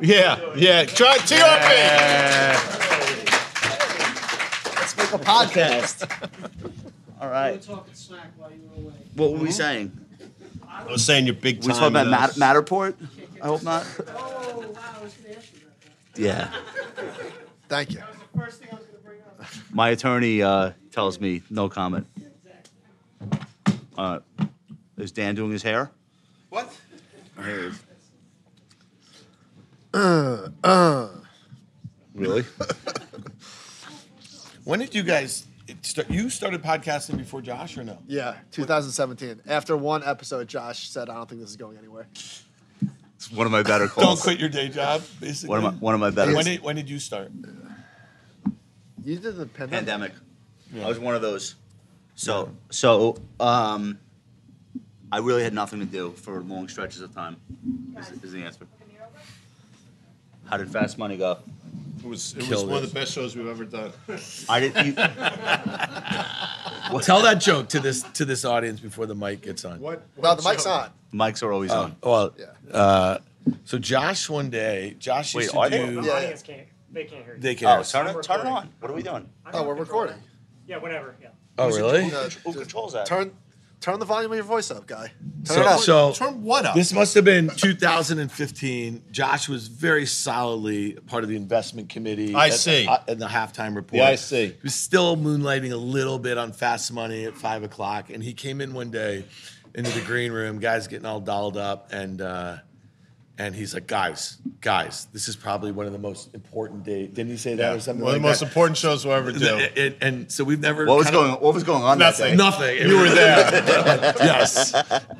Yeah, yeah. Try TRP. Let's make a podcast. All right. talking smack while you were away. What were we saying? I was saying you're big time. We talking about in Mat- Matterport? I hope not. Oh, wow, I was gonna ask you that. Yeah. Thank you. That was the first thing I was gonna bring up. My attorney uh, tells me no comment. Uh, is Dan doing his hair? What? Here it is. Really? when did you guys start? You started podcasting before Josh or no? Yeah, 2017. After one episode, Josh said, "I don't think this is going anywhere." It's one of my better calls. Don't quit your day job, basically. One of my one of my better. when did when did you start? You did the pandemic. pandemic. I was one of those. So so um, I really had nothing to do for long stretches of time. Is, is the answer. How did Fast Money go? It was it was Killed one it. of the best shows we've ever done. I didn't. You, Tell that joke to this to this audience before the mic gets on. What? No, the mic's on. mics are always on. Well, Yeah. uh, so Josh one day, Josh Wait, used to are they? do. Yeah. audience can't. They can't hear you. They Oh, can. turn it, turn it on. What are we doing? I'm Oh, not we're controlling. recording. Yeah, whatever. Yeah. oh, really? Who controls that? Turn, turn the volume of your voice up, guy. Turn So, it up. so Turn what up? this must have been 2015. Josh was very solidly part of the investment committee. I at- see. uh, In the halftime report. Yeah, I see. He was still moonlighting a little bit on Fast Money at five o'clock, and he came in one day into the green room. Guys getting all dolled up, and uh, and he's like, "Guys, guys, this is probably one of the most important days." Didn't he say that yeah, or something one of the most that? important shows we'll ever do. And, and- and so we've never. What was kinda- going? What was going on? that Nothing. day? Nothing. You were there. yes.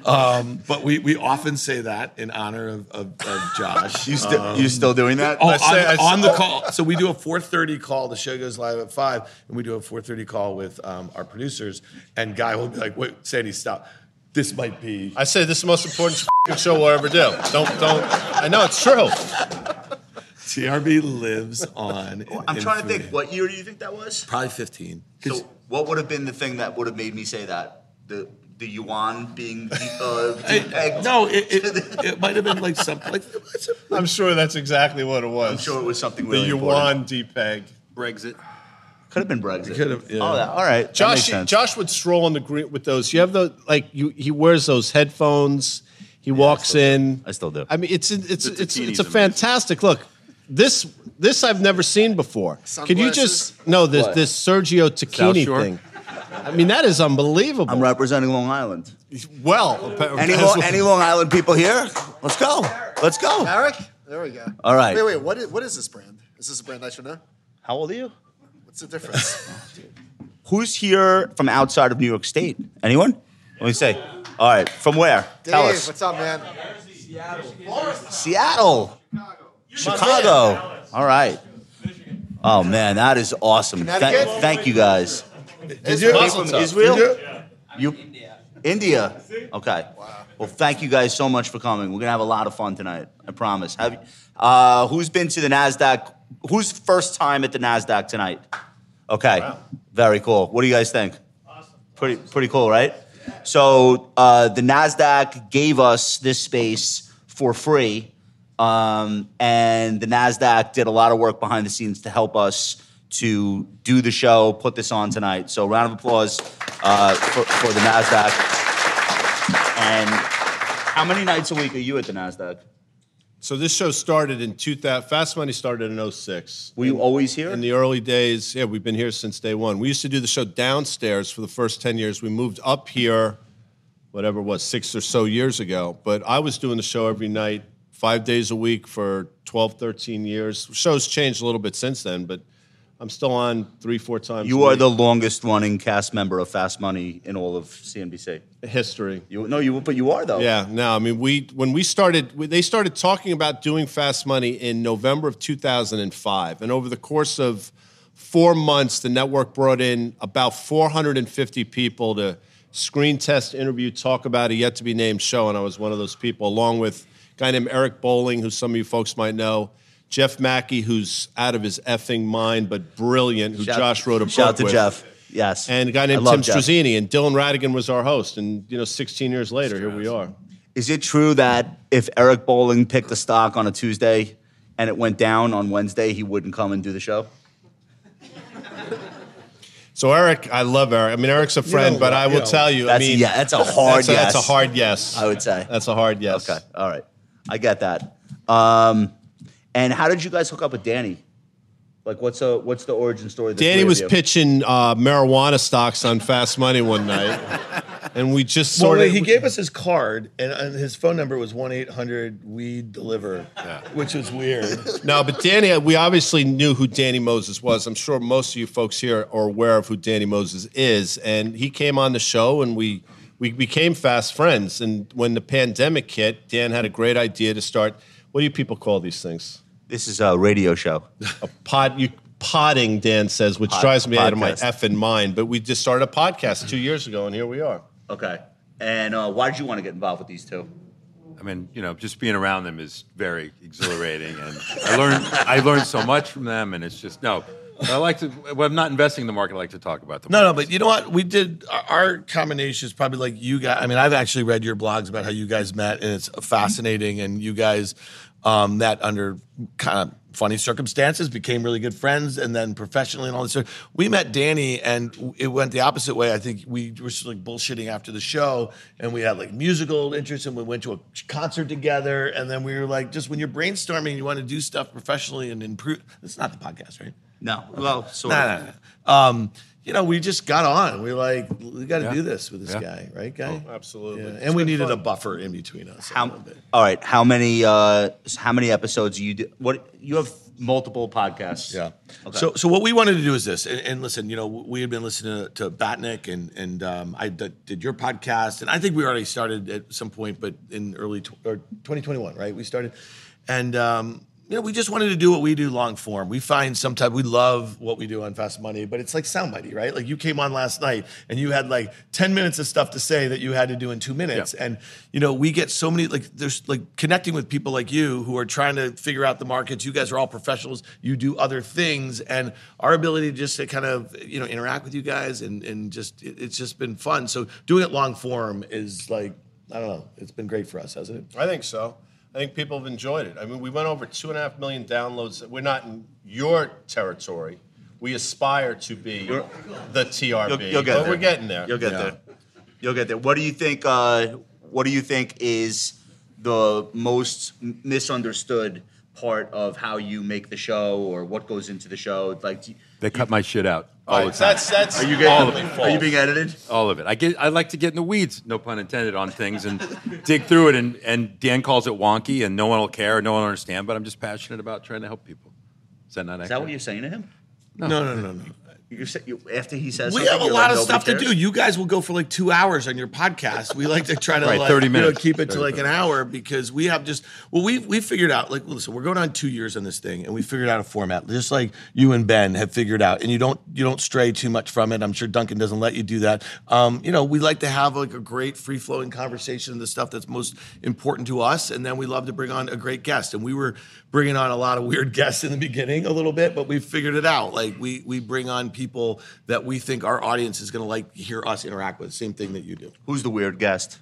Um, but we, we often say that in honor of, of, of Josh. You still you still doing that? Oh, I say- on, on the call. So we do a 4:30 call. The show goes live at five, and we do a 4:30 call with um, our producers. And Guy will be like, "Wait, Sandy, stop. This might be." I say this is the most important show we'll ever do. Don't don't. I know it's true. TRB lives on. I'm in trying to think. What year do you think that was? Probably 15. 'Cause- So, what would have been the thing that would have made me say that? The the yuan being uh, pegged? no, it, it, it might have been like something like. it's a- I'm sure that's exactly what it was. I'm sure it was something with the really yuan depeg. Brexit. Could have been Brexit. Could have, yeah. Oh, that, all right. That makes Josh sense. Josh would stroll on the green with those. You have the like you. He wears those headphones. He walks still do. in. I still do. I mean, it's it's The it's it's a amazing. fantastic look. This this I've never seen before. Could you just no this What? this Sergio Tacchini thing? I mean, that is unbelievable. I'm representing Long Island. well, Any, as Long, well- any Long Island people here? Let's go. Let's go. Eric? There we go. All right. Wait, wait. What is, what is this brand? Is this a brand I should know? How old are you? What's the difference? Who's here from outside of New York State? Anyone? Let me say. All right. From where? Tell us. what's up, man? Seattle. Seattle. Chicago. Chicago. All right. Oh man, that is awesome. Thank, thank you guys. Did you? Came from Israel? Did you? You, India. Okay. Well, thank you guys so much for coming. We're gonna have a lot of fun tonight. I promise. Have uh, who's been to the Nasdaq? Who's first time at the Nasdaq tonight? Okay. Very cool. What do you guys think? Awesome. Pretty pretty cool, right? So uh, the Nasdaq gave us this space for free, um, and the Nasdaq did a lot of work behind the scenes to help us to do the show, put this on tonight. So round of applause uh, for, for the Nasdaq. And how many nights a week are you at the Nasdaq? So this show started in 2000. Fast Money started in 06. Were you always here? In the early days, yeah, we've been here since day one. We used to do the show downstairs for the first 10 years. We moved up here, whatever it was, six or so years ago. But I was doing the show every night, five days a week for 12, 13 years. Show's changed a little bit since then, but I'm still on three, four times. You a are week. the longest running cast member of Fast Money in all of CNBC. history. You no, you but you are though. Yeah, no, I mean, we when we started, we- they started talking about doing Fast Money in November of 2005, and over the course of four months, the network brought in about 450 people to screen test, interview, talk about a yet to be named show, and I was one of those people, along with a guy named Eric Bolling, who some of you folks might know. Jeff Macke, who's out of his effing mind but brilliant, who Shout- Josh wrote a Shout book out to with Jeff. Yes. and a guy named Tim Jeff. Strazzini, and Dylan Ratigan was our host. And you know, 16 years later, here we are. Is it true that if Eric Bolling picked a stock on a Tuesday and it went down on Wednesday, he wouldn't come and do the show? So Eric, I love Eric. I mean, Eric's a friend, know but I will know, tell you. that's I mean, yeah, that's a hard that's, a, yes. that's a hard yes. I would say. that's a hard yes. Okay, all right, I get that. Um, and how did you guys hook up with Danny? Like, what's a what's the origin story? of the Danny three of was you? pitching uh, marijuana stocks on Fast Money one night, and we just sort wait, of he gave us his card, and, and his phone number was one eight hundred weed deliver, which was weird. No, but Danny, we obviously knew who Danny Moses was. I'm sure most of you folks here are aware of who Danny Moses is. And he came on the show and we we became fast friends. And when the pandemic hit, Dan had a great idea to start what do you people call these things? This is a radio show. A pod you podding, Dan says, which Pod- drives me out of my podcast. effing mind. But we just started a podcast two years ago, and here we are. Okay. And uh, why did you want to get involved with these two? I mean, you know, just being around them is very exhilarating, and I learned I learned so much from them, and it's just no. I like to. When I'm not investing in the market, I like to talk about them. No, no, but you know what? We did our- our combination is probably like you guys. I mean, I've actually read your blogs about how you guys met, and it's fascinating. And you guys um, met under kind of funny circumstances, became really good friends, and then professionally and all this. stuff. We met Danny, and it went the opposite way. I think we were just like bullshitting after the show, and we had like musical interests, and we went to a concert together, and then we were like, just when you're brainstorming, you want to do stuff professionally and improve. It's not the podcast, right? No. Well, sort No, of. no, no. Um, you know, we just got on. We were like, we got to Yeah. do this with this Yeah. guy, right, guy? absolutely. Yeah. And we needed fun. a buffer in between us. How? little bit. All right. How many? Uh, how many episodes you do? What you have multiple podcasts? Yeah. Okay. So, so what we wanted to do is this, and, and listen, you know, we had been listening to, to Batnick, and and um, I d- did your podcast, and I think we already started at some point, but in early tw- or 2021, right? We started, and um, you know, we just wanted to do what we do long form. We find sometimes we love what we do on Fast Money, but it's like soundbitey, right? Like you came on last night and you had like 10 minutes of stuff to say that you had to do in two minutes. Yeah. And, you know, we get so many, like, there's like connecting with people like you who are trying to figure out the markets. You guys are all professionals. You do other things. And our ability just to kind of, you know, interact with you guys and, and just, it- it's just been fun. So doing it long form is like, I don't know, it's been great for us, hasn't it? I think so. I think people have enjoyed it. I mean, we went over two and a half million downloads. We're not in your territory. We aspire to be the TRB, You'll, you'll get but there. we're getting there. You'll get there. You'll get there. What do you think? Uh, what do you think is the most misunderstood part of how you make the show, or what goes into the show? Like, do you- They cut my shit out all All the time. that's that's are you all of it. Are you being edited? all of it. I get. I like to get in the weeds, no pun intended, on things and dig through it. And, and Dan calls it wonky, and no one will care, no one will understand. But I'm just passionate about trying to help people. Is that not Is that what you're saying to him? No, No, no, no, no. You say, you, after he says We have a lot like, of stuff "Nobody to do. You guys will go for like two hours on your podcast. We like to try to Right, like 30 you know, keep it to 30 like an hour because we have just well we we figured out like listen we're going on two years on this thing and we figured out a format just like you and Ben have figured out and you don't you don't stray too much from it. I'm sure Duncan doesn't let you do that. Um, you know we like to have like a great free flowing conversation of the stuff that's most important to us and then we love to bring on a great guest and we were bringing on a lot of weird guests in the beginning a little bit but we figured it out like we we bring on people that we think our audience is going to like hear us interact with same thing that you do Who's the weird guest?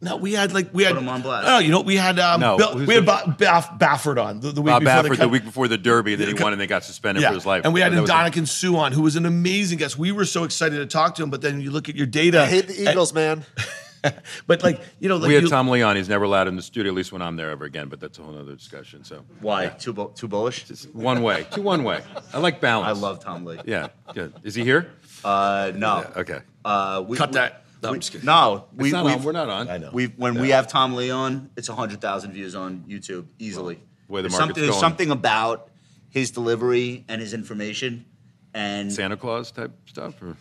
no we had like we had Put 'em on blast. no you know we had um No, Bill- we had ba- Baff- Baffert on the, the week Bob before Baffert the cut- week before the Derby, that he won and they got suspended yeah. for his life. And we had That was a- Ndonican Sue on, who was an amazing guest. We were so excited to talk to him, but then you look at your data. I hate the Eagles, man. but like you know, like we had you, Tom Leon. He's never allowed in the studio, at least when I'm there ever again. But that's a whole other discussion. So Why? Too bu- too bullish? one way, two one way. I like balance. I love Tom Lee. Yeah, good. Is he here? Uh, no. Okay. Uh, we, Cut we- that. No, we- I'm just kidding. no, It's we, not we've- on. We're not on. I know. We when we have Tom Lee on, it's hundred thousand views on YouTube easily. Where the There's market's something, there's going. something about his delivery and his information, and Santa Claus type stuff. Or?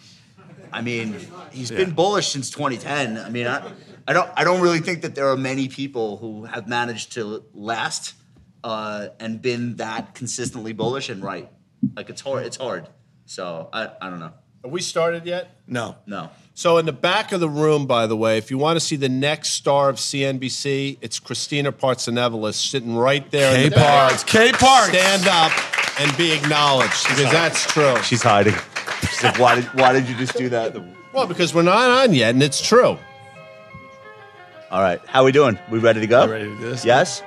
I mean, he's been bullish since 2010. I mean, I, I don't I don't really think that there are many people who have managed to last uh, and been that consistently bullish and right. Like it's hard. It's hard. So I I don't know. Have we started yet? no. No. So in the back of the room, by the way, if you want to see the next star of CNBC, it's Christina Partsinevelos sitting right there. K the. Parts. K Parts. Stand up and be acknowledged because that's true. She's hiding. She's like, why did why did you just do that? Well, because we're not on yet, and it's true. All right. How we doing? We ready to go? You ready to do this? Yes.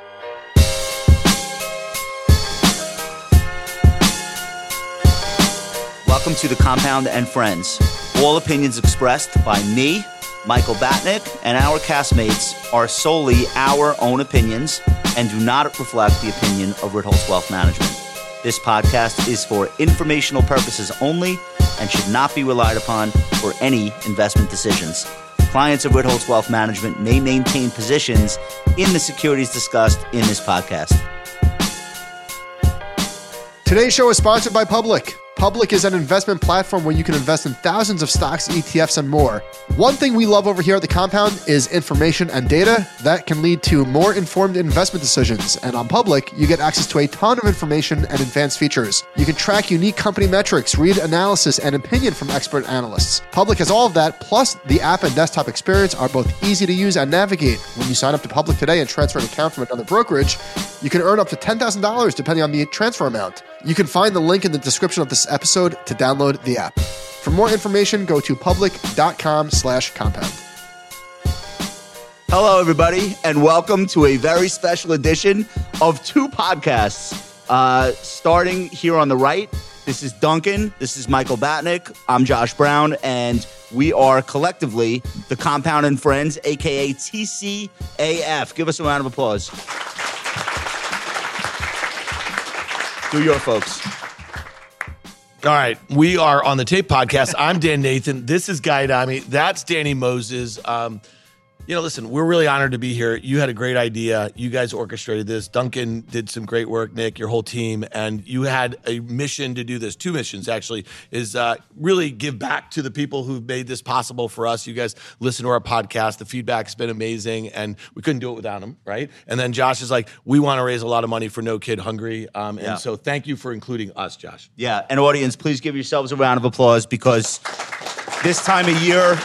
Welcome to the Compound and Friends. All opinions expressed by me, Michael Batnick, and our castmates are solely our own opinions and do not reflect the opinion of Ritholtz Wealth Management. This podcast is for informational purposes only and should not be relied upon for any investment decisions. Clients of Ritholtz Wealth Management may maintain positions in the securities discussed in this podcast. Today's show is sponsored by Public. Public is an investment platform where you can invest in thousands of stocks, ETFs, and more. One thing we love over here at the compound is information and data that can lead to more informed investment decisions. And on Public, you get access to a ton of information and advanced features. You can track unique company metrics, read analysis and opinion from expert analysts. Public has all of that, plus the app and desktop experience are both easy to use and navigate. When you sign up to Public today and transfer an account from another brokerage, you can earn up to $10,000 depending on the transfer amount. You can find the link in the description of this episode to download the app. For more information, go to public.com slash compound. Hello, everybody, and welcome to a very special edition of two podcasts. Uh, starting here on the right, this is Duncan. This is Michael Batnick. I'm Josh Brown, and we are collectively the Compound and Friends, aka TCAF. Give us a round of applause. Do your folks. All right, we are on the Tape Podcast. I'm Dan Nathan. This is Guy Adami. That's Danny Moses. Um, you know, listen, we're really honored to be here. You had a great idea. You guys orchestrated this. Duncan did some great work, Nick, your whole team, and you had a mission to do this. Two missions, actually, is uh, really give back to the people who've made this possible for us. You guys listen to our podcast. The feedback's been amazing, and we couldn't do it without them, right? And then Josh is like, we want to raise a lot of money for No Kid Hungry. Um, and Yeah. so thank you for including us, Josh. Yeah, and audience, please give yourselves a round of applause because this time of year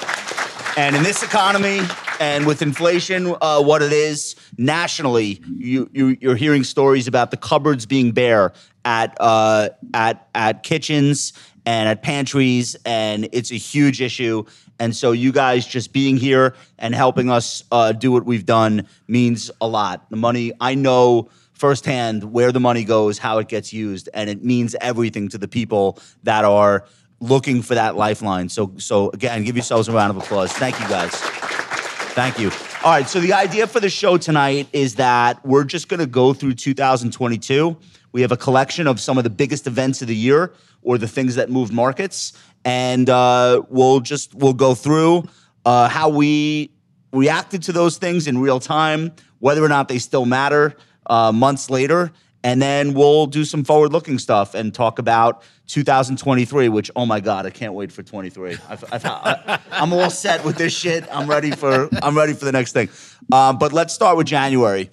and in this economy and with inflation, uh, what it is nationally, you, you you're hearing stories about the cupboards being bare at uh, at at kitchens and at pantries, and it's a huge issue. And so, you guys just being here and helping us uh, do what we've done means a lot. The money, I know firsthand where the money goes, how it gets used, and it means everything to the people that are looking for that lifeline. So, so again, give yourselves a round of applause. Thank you, guys. Thank you. All right, so the idea for the show tonight is that we're just going to go through 2022. We have a collection of some of the biggest events of the year or the things that moved markets, and uh, we'll just we'll go through uh, how we reacted to those things in real time, whether or not they still matter uh, months later, and then we'll do some forward-looking stuff and talk about 2023. Which, oh my God, I can't wait for 23. I've, I've, I, I'm all set with this shit. I'm ready for I'm ready for the next thing. Um, but let's start with January.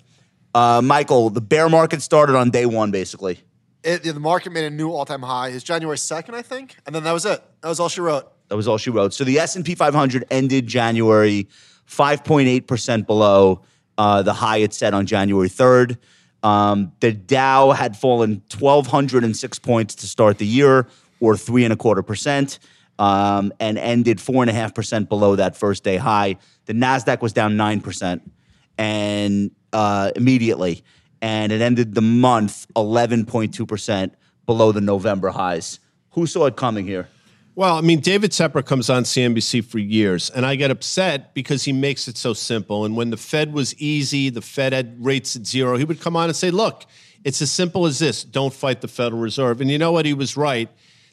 Uh, Michael, the bear market started on day one, basically. It, the market made a new all-time high. It's January 2nd, I think. And then that was it. That was all she wrote. That was all she wrote. So the S and P 500 ended January 5.8 percent below uh, the high it set on January 3rd. Um, the Dow had fallen 1,206 points to start the year, or three and a quarter percent, um, and ended four and a half percent below that first day high. The Nasdaq was down nine percent, and uh, immediately, and it ended the month 11.2 percent below the November highs. Who saw it coming here? Well, I mean, David Tepper comes on CNBC for years, and I get upset because he makes it so simple. And when the Fed was easy, the Fed had rates at zero, he would come on and say, Look, it's as simple as this don't fight the Federal Reserve. And you know what? He was right.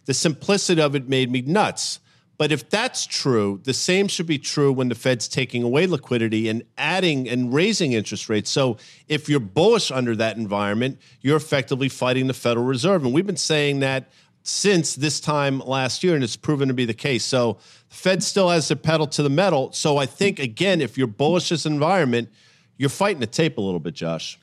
The simplicity of it made me nuts. But if that's true, the same should be true when the Fed's taking away liquidity and adding and raising interest rates. So if you're bullish under that environment, you're effectively fighting the Federal Reserve. And we've been saying that since this time last year, and it's proven to be the case. So the Fed still has their pedal to the metal. So I think, again, if you're bullish this environment, you're fighting the tape a little bit, Josh.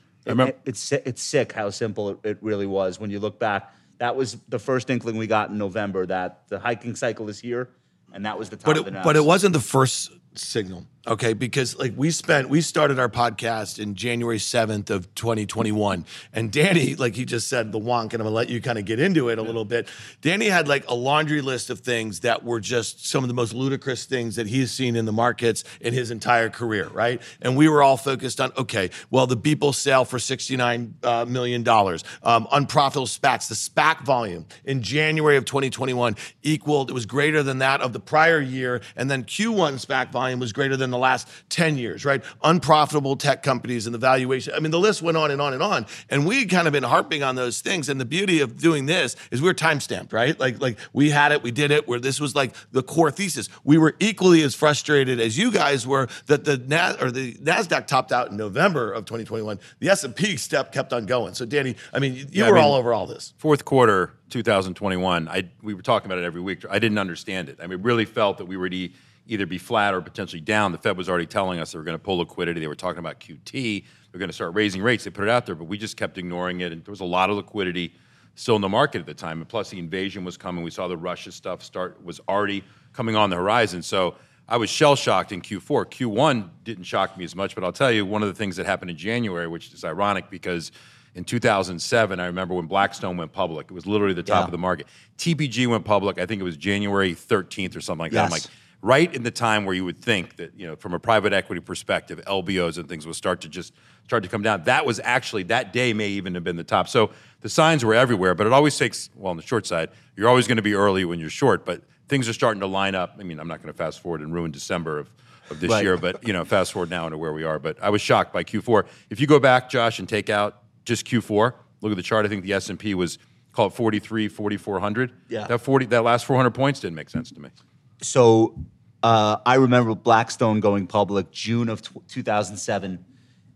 It- it's it's sick how simple it, it really was when you look back. That was the first inkling we got in November that the hiking cycle is here, and that was the top But of the it, but it wasn't the first signal. Okay, because like we spent, we started our podcast in January seventh of 2021, and Danny, like he just said, the wonk, and I'm gonna let you kind of get into it a little bit. Danny had like a laundry list of things that were just some of the most ludicrous things that he's seen in the markets in his entire career, right? And we were all focused on, okay, well, the Beeple sale for 69 uh, million dollars, um, unprofitable SPACs, the SPAC volume in January of 2021 equaled, it was greater than that of the prior year, and then Q1 SPAC volume was greater than the last 10 years, right? Unprofitable tech companies and the valuation. I mean, the list went on and on and on. And we kind of been harping on those things. And the beauty of doing this is we're time stamped, right? Like, like we had it, we did it, where this was like the core thesis. We were equally as frustrated as you guys were that the Nas- or the Nasdaq topped out in November of 2021. The S&P step kept on going. So Danny, I mean, you Yeah, I were mean- all over all this. fourth quarter 2021 i we were talking about it every week i didn't understand it i mean really felt that we were to either be flat or potentially down the fed was already telling us they were going to pull liquidity they were talking about qt they were going to start raising rates they put it out there but we just kept ignoring it and there was a lot of liquidity still in the market at the time and plus the invasion was coming we saw the russia stuff start was already coming on the horizon so I was shell shocked in Q4. Q1 didn't shock me as much, but I'll tell you one of the things that happened in January, which is ironic because in 2007, I remember when Blackstone went public. It was literally the top Yeah. of the market. TPG went public. I think it was January 13th or something like that. I'm Yes. like, right in the time where you would think that, you know, from a private equity perspective, LBOs and things would start to just start to come down. That was actually that day may even have been the top. So the signs were everywhere, but it always takes well on the short side. You're always going to be early when you're short, but things are starting to line up. I mean, I'm not going to fast forward and ruin December of, of this Right. year, but you know, fast forward now into where we are. But I was shocked by Q4. If you go back, Josh, and take out just Q4, look at the chart. I think the S and P was called 43, 4400. Yeah. That 40, that last 400 points didn't make sense to me. So uh, I remember Blackstone going public June of tw 2007,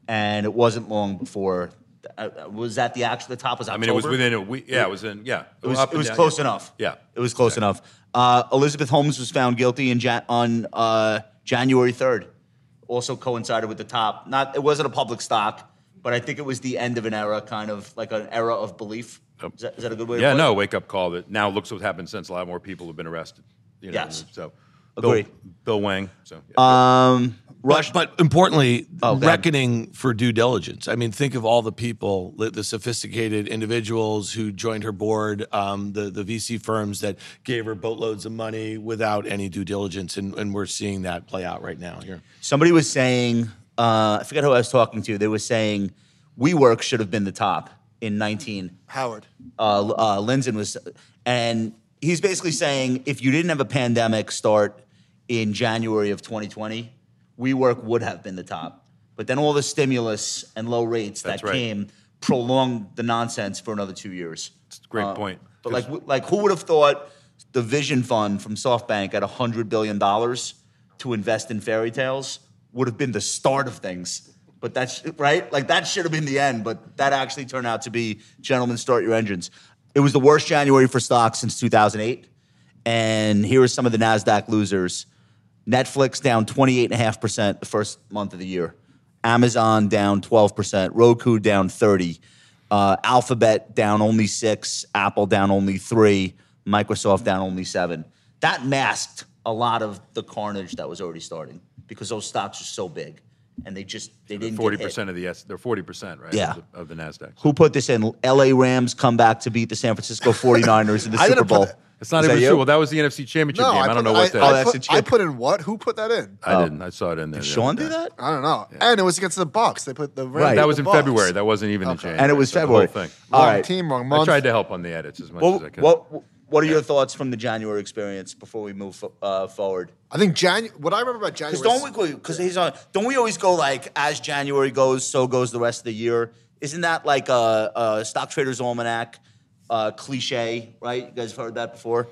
and it wasn't long before. Uh, was that the actual the top was I mean, it was within a week. Yeah, it was in. Yeah, It was, it was down, close yeah. enough. Yeah, It was close enough. Uh, Elizabeth Holmes was found guilty in Jan- on uh, January 3rd. Also coincided with the top. Not it wasn't a public stock, but I think it was the end of an era, kind of like an era of belief. Is that, is that a good way? Yeah, no, wake up call. That now looks what's happened since a lot more people have been arrested. You know, Yes. So, Agree. Bill, Bill Hwang. So, yeah. Um, Rush, but, importantly, Oh, reckoning for due diligence. I mean, think of all the people, the, the sophisticated individuals who joined her board, um, the the VC firms that gave her boatloads of money without any due diligence, and, and we're seeing that play out right now here. Somebody was saying, uh, I forget who I was talking to. They were saying WeWork should have been the top in 19. Howard. Uh, uh, Lindzon was, and he's basically saying if you didn't have a pandemic start in January of 2020, WeWork would have been the top. But then all the stimulus and low rates That's that right. came prolonged the nonsense for another two years. It's a great Uh, point. But like, like who would have thought the Vision Fund from SoftBank at hundred billion dollars to invest in fairy tales would have been the start of things. But that's right. Like that should have been the end. But that actually turned out to be, gentlemen, start your engines. It was the worst January for stocks since 2008. And here are some of the Nasdaq losers. Netflix down 28.5% the first month of the year. Amazon down 12%. Roku down 30. Uh, Alphabet down only 6. Apple down only 3. Microsoft down only 7. That masked a lot of the carnage that was already starting because those stocks are so big and they just they didn't 40% of the S. They're forty percent, right? Yeah. Of the, of the Nasdaq. Who put this in? LA Rams come back to beat the San Francisco 49ers in the Super didn't Bowl. It- It's not Is that even you? true. Well, that was the NFC Championship No, game. I, I, don't put, know what I, that. Oh, I, that's put, a I chip. put in what? Who put that in? I didn't. I saw it in there. Did the Sean do day. that? I don't know. And it was against the Bucs. They put the Rams Right. That was in Bucs. February. That wasn't even in Okay. January. And it was So the February. whole thing. All Wrong right. team, wrong month. I tried to help on the edits as much as I What, could. what, what are your thoughts from the January experience before we move fo- uh, forward? I think Janu- What I remember about January. Because don't we because he's on? Don't we always go like as January goes, so goes the rest of the year? Isn't that like a, a stock trader's almanac uh, cliche? Right? You guys have heard that before.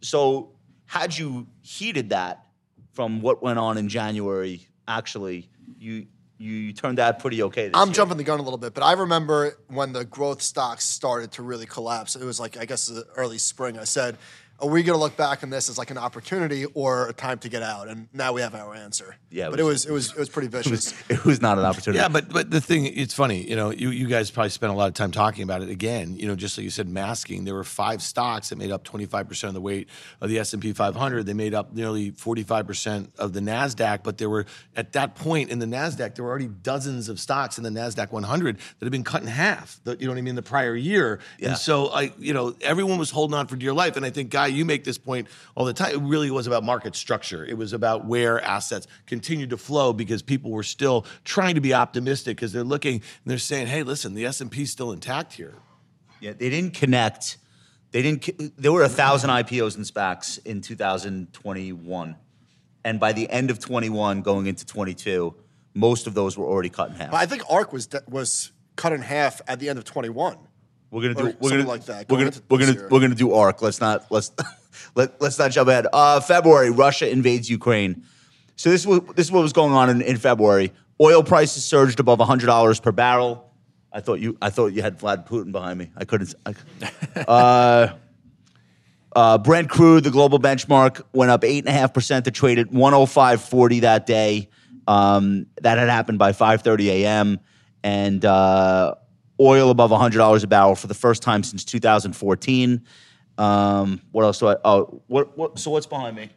So had you heeded that from what went on in January, actually, you you turned out pretty okay. This I'm year. jumping the gun a little bit, but I remember when the growth stocks started to really collapse. It was like I guess the early spring. I said are we going to look back on this as like an opportunity or a time to get out? And now we have our answer. Yeah, but it was- was it was it was pretty vicious. It was not an opportunity. Yeah, but but the thing, it's funny. You know, you you guys probably spent a lot of time talking about it. Again, you know, just like you said, masking. There were five stocks that made up twenty five percent of the weight of the S and P 500. They made up nearly forty five percent of the Nasdaq. But there were at that point in the Nasdaq, there were already dozens of stocks in the Nasdaq 100 that had been cut in half. The, you know what I mean? The prior year. Yeah. And so I, you know, everyone was holding on for dear life. And I think, Guy, you make this point all the time. It really was about market structure. It was about where assets continued to flow because people were still trying to be optimistic because they're looking and they're saying, hey, listen, the S&P's still intact here. Yeah, they didn't connect. They didn't. There were a thousand IPOs and SPACs in 2021, and by the end of 21, going into 22, most of those were already cut in half. I think ARK was was cut in half at the end of 21. We're gonna Or do. We're gonna like that, We're going gonna. We're gonna. We're gonna do ARK. Let's not. Let's let. Let's not jump ahead. Uh, February, Russia invades Ukraine. So this was this is what was going on in, in February. Oil prices surged above hundred dollars per barrel. I thought you. I thought you had Vlad Putin behind me. I couldn't. I, uh, uh, Brent crude, the global benchmark, went up eight and a half percent to trade at one hundred five forty that day. Um, that had happened by five thirty a.m. And uh, oil above hundred dollars a barrel for the first time since two thousand fourteen. Um, what else do I? Oh, what? What? So what's behind me?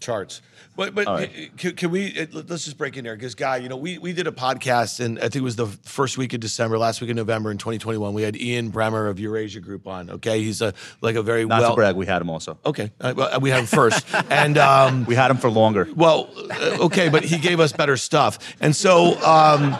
Charts. But but right. can, can we uh, let's just break in there because guy, you know, we we did a podcast and I think it was the first week of December, last week of November in 2021. We had Ian Bremmer of Eurasia Group on. Okay, he's a like a very Not well. to brag, we had him also. Okay, uh, well, we had him first, and um, We had him for longer. well, uh, okay, but he gave us better stuff. And so, um,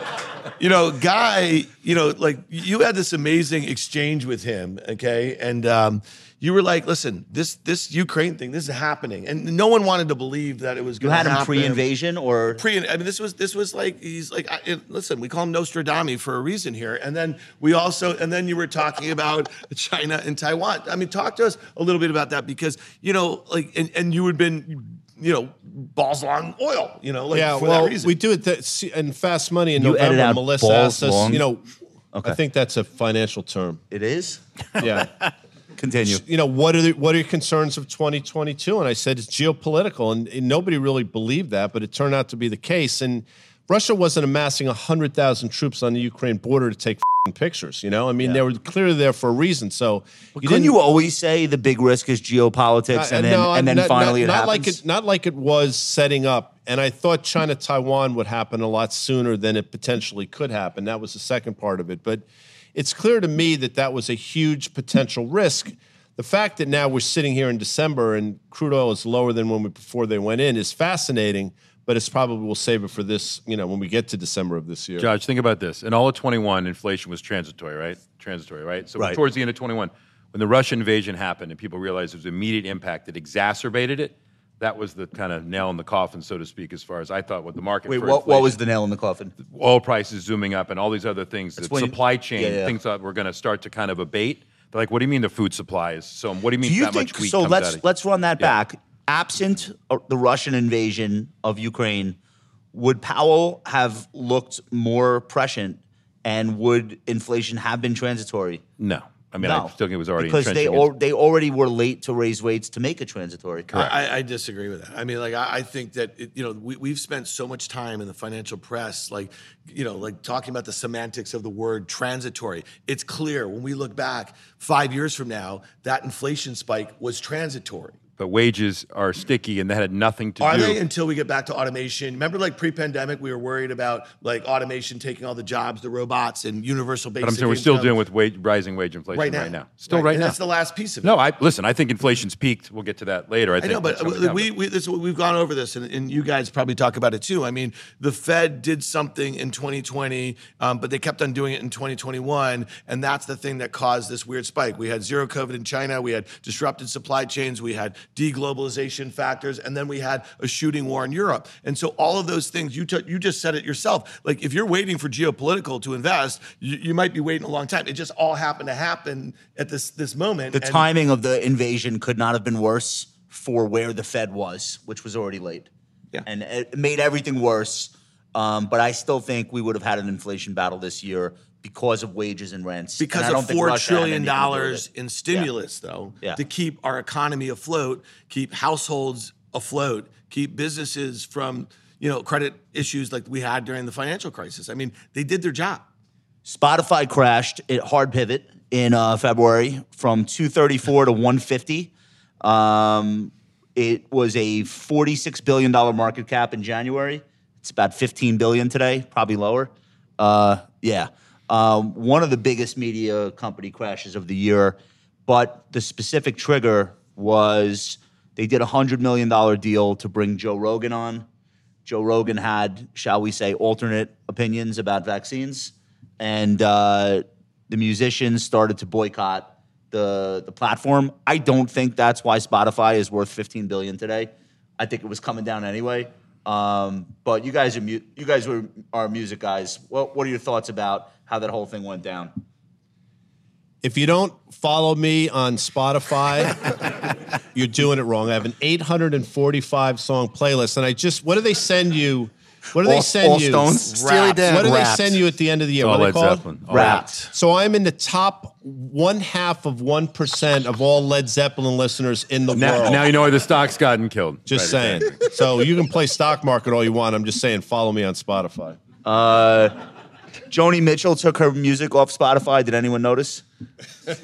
you know, Guy, you know, like you had this amazing exchange with him, okay? And um, you were like, listen, this this Ukraine thing, this is happening. And no one wanted to believe that it was You going to had happen. him pre-invasion, or Pre, I mean, this was this was like he's like, I, it- listen, we call him Nostradamus for a reason here. And then we also, and then you were talking about China and Taiwan. I mean, talk to us a little bit about that because you know, like, and, and you had been, you know, balls long oil, you know, like yeah, for well, that reason. we do it that, see, in Fast Money in You edit November. out Melissa balls asked us, long? you know, Okay. I think that's a financial term. it is. Yeah. Continue. you know, what are the, what are your concerns of 2022? And I said it's geopolitical, and, and nobody really believed that, but it turned out to be the case. And Russia wasn't amassing 100,000 troops on the Ukraine border to take f***ing pictures. You know, I mean, they were clearly there for a reason. So you Couldn't you always say the big risk is geopolitics, Uh, and then no, and then not, finally not, it not happens? like it not like it was setting up. And I thought China Taiwan would happen a lot sooner than it potentially could happen. That was the second part of it. But it's clear to me that that was a huge potential risk. The fact that now we're sitting here in December and crude oil is lower than when we before they went in is fascinating. But it's probably we'll save it for this, you know, when we get to December of this year. Judge, think about this. In all of 21, inflation was transitory, right? Transitory, right? So Right. towards the end of 21, when the Russian invasion happened and people realized there was immediate impact that exacerbated it, that was the kind of nail in the coffin, so to speak, as far as I thought what the market Wait, what, what was the nail in the coffin? oil prices zooming up and all these other things, the supply chain, yeah, yeah. things that were going to start to kind of abate. They're like, what do you mean the food supply is so? What do you mean Do you that think much wheat so? comes Let's out of let's run that Yeah. back. Absent uh, the Russian invasion of Ukraine, would Powell have looked more prescient, and would inflation have been transitory? No, I mean, no, I still think it was already because they al- they already were late to raise rates to make a transitory. I, I disagree with that. I mean, like, I, I think that, it, you know, we, we've spent so much time in the financial press, like, you know, like talking about the semantics of the word transitory. It's clear when we look back five years from now, that inflation spike was transitory. But wages are sticky, and that had nothing to do. Are do. they until we get back to automation? Remember, like pre-pandemic, we were worried about like automation taking all the jobs, the robots, and universal basic. but I'm saying we're still dealing with wage, rising wage inflation right right now. now. Still right, and now. That's the last piece of it. no, I listen. I think inflation's peaked. We'll get to that later. I, I know, but we, down, we, we this, we've gone over this, and, and you guys probably talk about it too. I mean, the Fed did something in 2020, um, but they kept on doing it in 2021, and that's the thing that caused this weird spike. We had zero COVID in China, we had disrupted supply chains, we had deglobalization factors, and then we had a shooting war in Europe. And so all of those things, you you just said it yourself. Like if you're waiting for geopolitical to invest, you, you might be waiting a long time. It just all happened to happen at this this moment. The and- timing of the invasion could not have been worse for where the Fed was, which was already late. Yeah. And it made everything worse. Um, but I still think we would have had an inflation battle this year because of wages and rents. Because don't of four trillion anything to do with dollars in stimulus, though, Yeah. to keep our economy afloat, keep households afloat, keep businesses from you know credit issues like we had during the financial crisis. I mean, they did their job. Spotify crashed at hard pivot in uh, February from 234 to 150. Um, it was a 46 billion dollar market cap in January. It's about 15 billion today, probably lower. Uh, yeah, um, one of the biggest media company crashes of the year. But the specific trigger was they did a hundred million dollar deal to bring Joe Rogan on. Joe Rogan had, shall we say, alternate opinions about vaccines, and uh, the musicians started to boycott the the platform. I don't think that's why Spotify is worth 15 billion today. I think it was coming down anyway. Um, but you guys are mu- you guys were are music guys. What what are your thoughts about how that whole thing went down? If you don't follow me on Spotify, you're doing it wrong. I have an 845 song playlist, and I just what do they send you? What do they All- send all you? Stones? Steely Dan. What do Wrapped. they send you at the end of the year? Oh, what are Led they called? Zeppelin. Wrapped. So I'm in the top one half of one percent of all Led Zeppelin listeners in the Now, world. now you know why the stock's gotten killed. just Right, saying. so you can play stock market all you want. I'm just saying, follow me on Spotify. Uh, Joni Mitchell took her music off Spotify. Did anyone notice?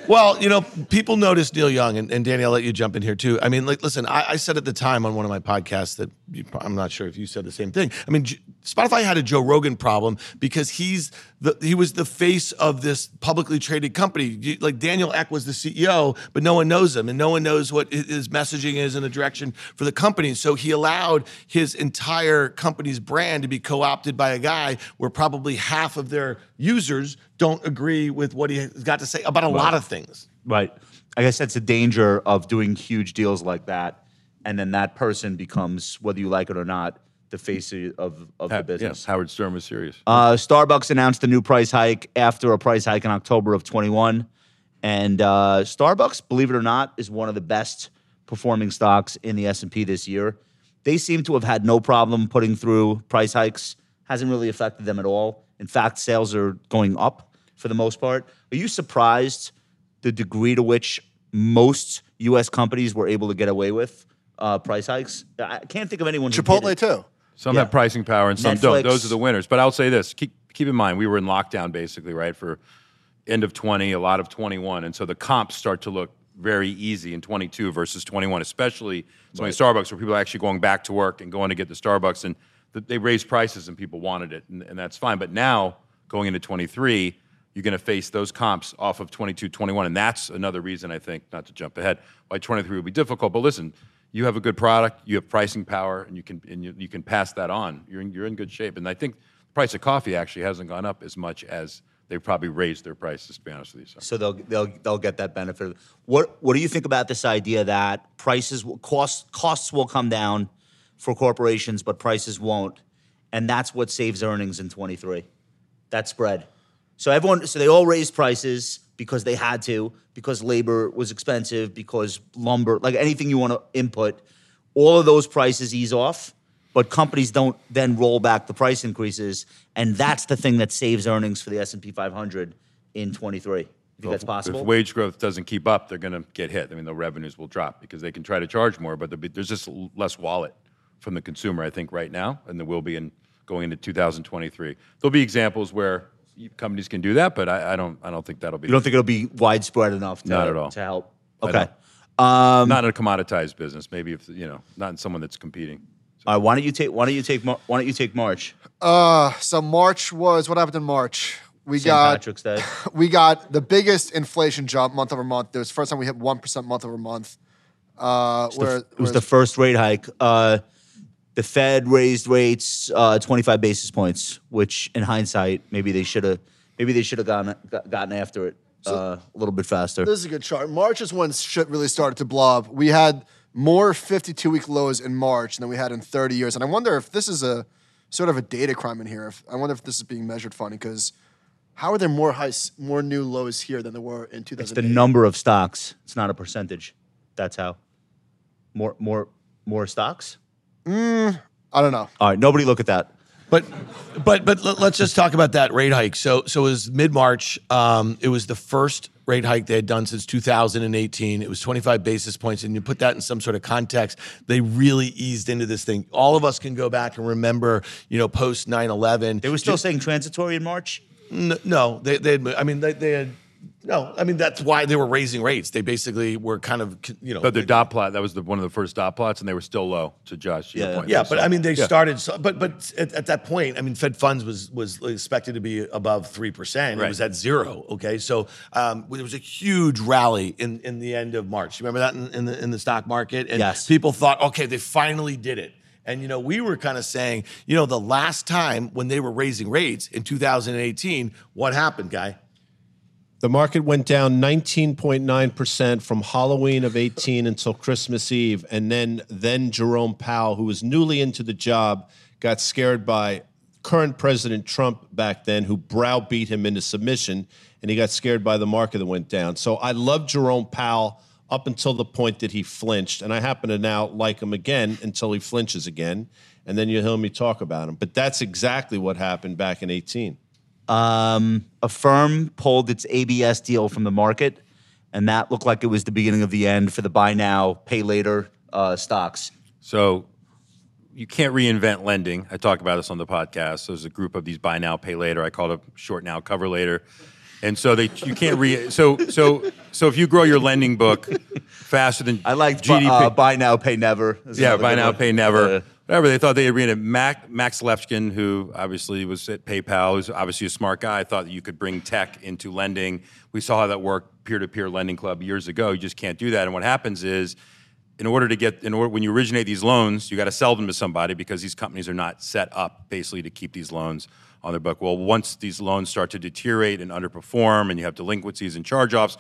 Well, you know, people notice Neil Young, and, and Danny, I'll let you jump in here too. I mean, like, listen, I, I said at the time on one of my podcasts that you, I'm not sure if you said the same thing. I mean, J- Spotify had a Joe Rogan problem because he's the he was the face of this publicly traded company. You- Like Daniel Ek was the CEO, but no one knows him, and no one knows what his- messaging is in the direction for the company. So he allowed his entire company's brand to be co-opted by a guy where probably half of their users don't agree with what he has got to say about a lot of things. Right. I guess that's the danger of doing huge deals like that, and then that person becomes, whether you like it or not, the face of, of, of the business. Yes, Howard Stern was serious. Uh, Starbucks announced a new price hike after a price hike in October of 21. And uh, Starbucks, believe it or not, is one of the best performing stocks in the S&P this year. They seem to have had no problem putting through price hikes. Hasn't really affected them at all. In fact, sales are going up for the most part. Are you surprised the degree to which most U.S. companies were able to get away with uh, price hikes? I can't think of anyone. who Chipotle didn't. too. Some Yeah. have pricing power and some don't. Those are the winners. But I'll say this: keep keep in mind, we were in lockdown basically, right, for end of twenty, a lot of twenty one, and so the comps start to look very easy in twenty two versus twenty one, especially so of the Starbucks where people are actually going back to work and going to get the Starbucks, and th- they raised prices and people wanted it, and, and that's fine. But now going into twenty three. You're going to face those comps off of 22, 21, and that's another reason I think, not to jump ahead, why 23 will be difficult. But listen, you have a good product, you have pricing power, and you can and you, you can pass that on. You're in, you're in good shape. And I think the price of coffee actually hasn't gone up as much as they probably raised their prices. To be honest with you, so. so they'll they'll they'll get that benefit. What what do you think about this idea that prices will, costs costs will come down for corporations, but prices won't, and that's what saves earnings in 23. That spread. So everyone, so they all raised prices because they had to, because labor was expensive, because lumber, like anything you want to input, all of those prices ease off, but companies don't then roll back the price increases, and that's the thing that saves earnings for the S and P 500 in 23. If think that's possible? If wage growth doesn't keep up, they're going to get hit. I mean, the revenues will drop because they can try to charge more, but be, there's just less wallet from the consumer, I think, right now, and there will be in going into 2023. There'll be examples where companies can do that, but I, I don't. I don't think that'll be. you don't think it'll be widespread enough to, Not at all. to help? Okay. don't. in a commoditized business. Maybe if you know, not in someone that's competing. All right. Why don't you take? Why don't you take? Why don't you take March? So March was what happened in March? We St. got Patrick's Day. we got the biggest inflation jump month over month. It was the first time we hit one percent month over month. Uh, where, it was the first rate hike. Uh, the Fed raised rates uh, 25 basis points, which in hindsight, maybe they should have maybe they should have gotten gotten after it uh, a little bit faster. This is a good chart. March is when shit really started to blob. We had more 52 week lows in March than we had in 30 years. And I wonder if this is a sort of a data crime in here. If, I wonder if this is being measured funny because how are there more highs, more new lows here than there were in 2000? It's the number of stocks. It's not a percentage. That's how. More more more stocks. I don't know. All right. Nobody look at that. But but but let- let's just talk about that rate hike. So so it was mid March. Um, it was the first rate hike they had done since 2018. It was 25 basis points, and you put that in some sort of context. They really eased into this thing. All of us can go back and remember, you know, post 9/11. They were still saying transitory in March. N- no, they they I mean they they had. No, I mean that's why they were raising rates. They basically were kind of, you know, But their dot plot, that was the, one of the first dot plots, and they were still low. To Josh, to your Yeah. point. Yeah, So- but I mean, they Yeah. started. So, but but at, at that point, I mean, Fed funds was was expected to be above three percent. It Right. was at zero. Okay, so um, there was a huge rally in in the end of March. You remember that in, in the in the stock market? And Yes. people thought, okay, they finally did it. And you know, we were kind of saying, you know, the last time when they were raising rates in 2018, what happened, guy? The market went down 19.9% from Halloween of 18 until Christmas Eve. And then, then Jerome Powell, who was newly into the job, got scared by current President Trump back then, who browbeat him into submission. And he got scared by the market that went down. So I love Jerome Powell up until the point that he flinched. And I happen to now like him again until he flinches again. And then you'll hear me talk about him. But that's exactly what happened back in 18. Um, a firm pulled its ABS deal from the market, and that looked like it was the beginning of the end for the buy now, pay later uh, stocks. So you can't reinvent lending. I talk about this on the podcast. There's a group of these buy now, pay later. I call it short now, cover later. And so they you can't re so so so if you grow your lending book faster than I liked bu- GDP, uh, buy now, pay never. That's yeah, buy now, one. pay never. Uh, Whatever they thought they had it. Mac, Max Levchin, who obviously was at PayPal, who's obviously a smart guy, thought that you could bring tech into lending. We saw how that worked peer-to-peer lending club years ago. You just can't do that. And what happens is, in order to get, in order when you originate these loans, you got to sell them to somebody because these companies are not set up basically to keep these loans on their book. Well, once these loans start to deteriorate and underperform, and you have delinquencies and charge-offs,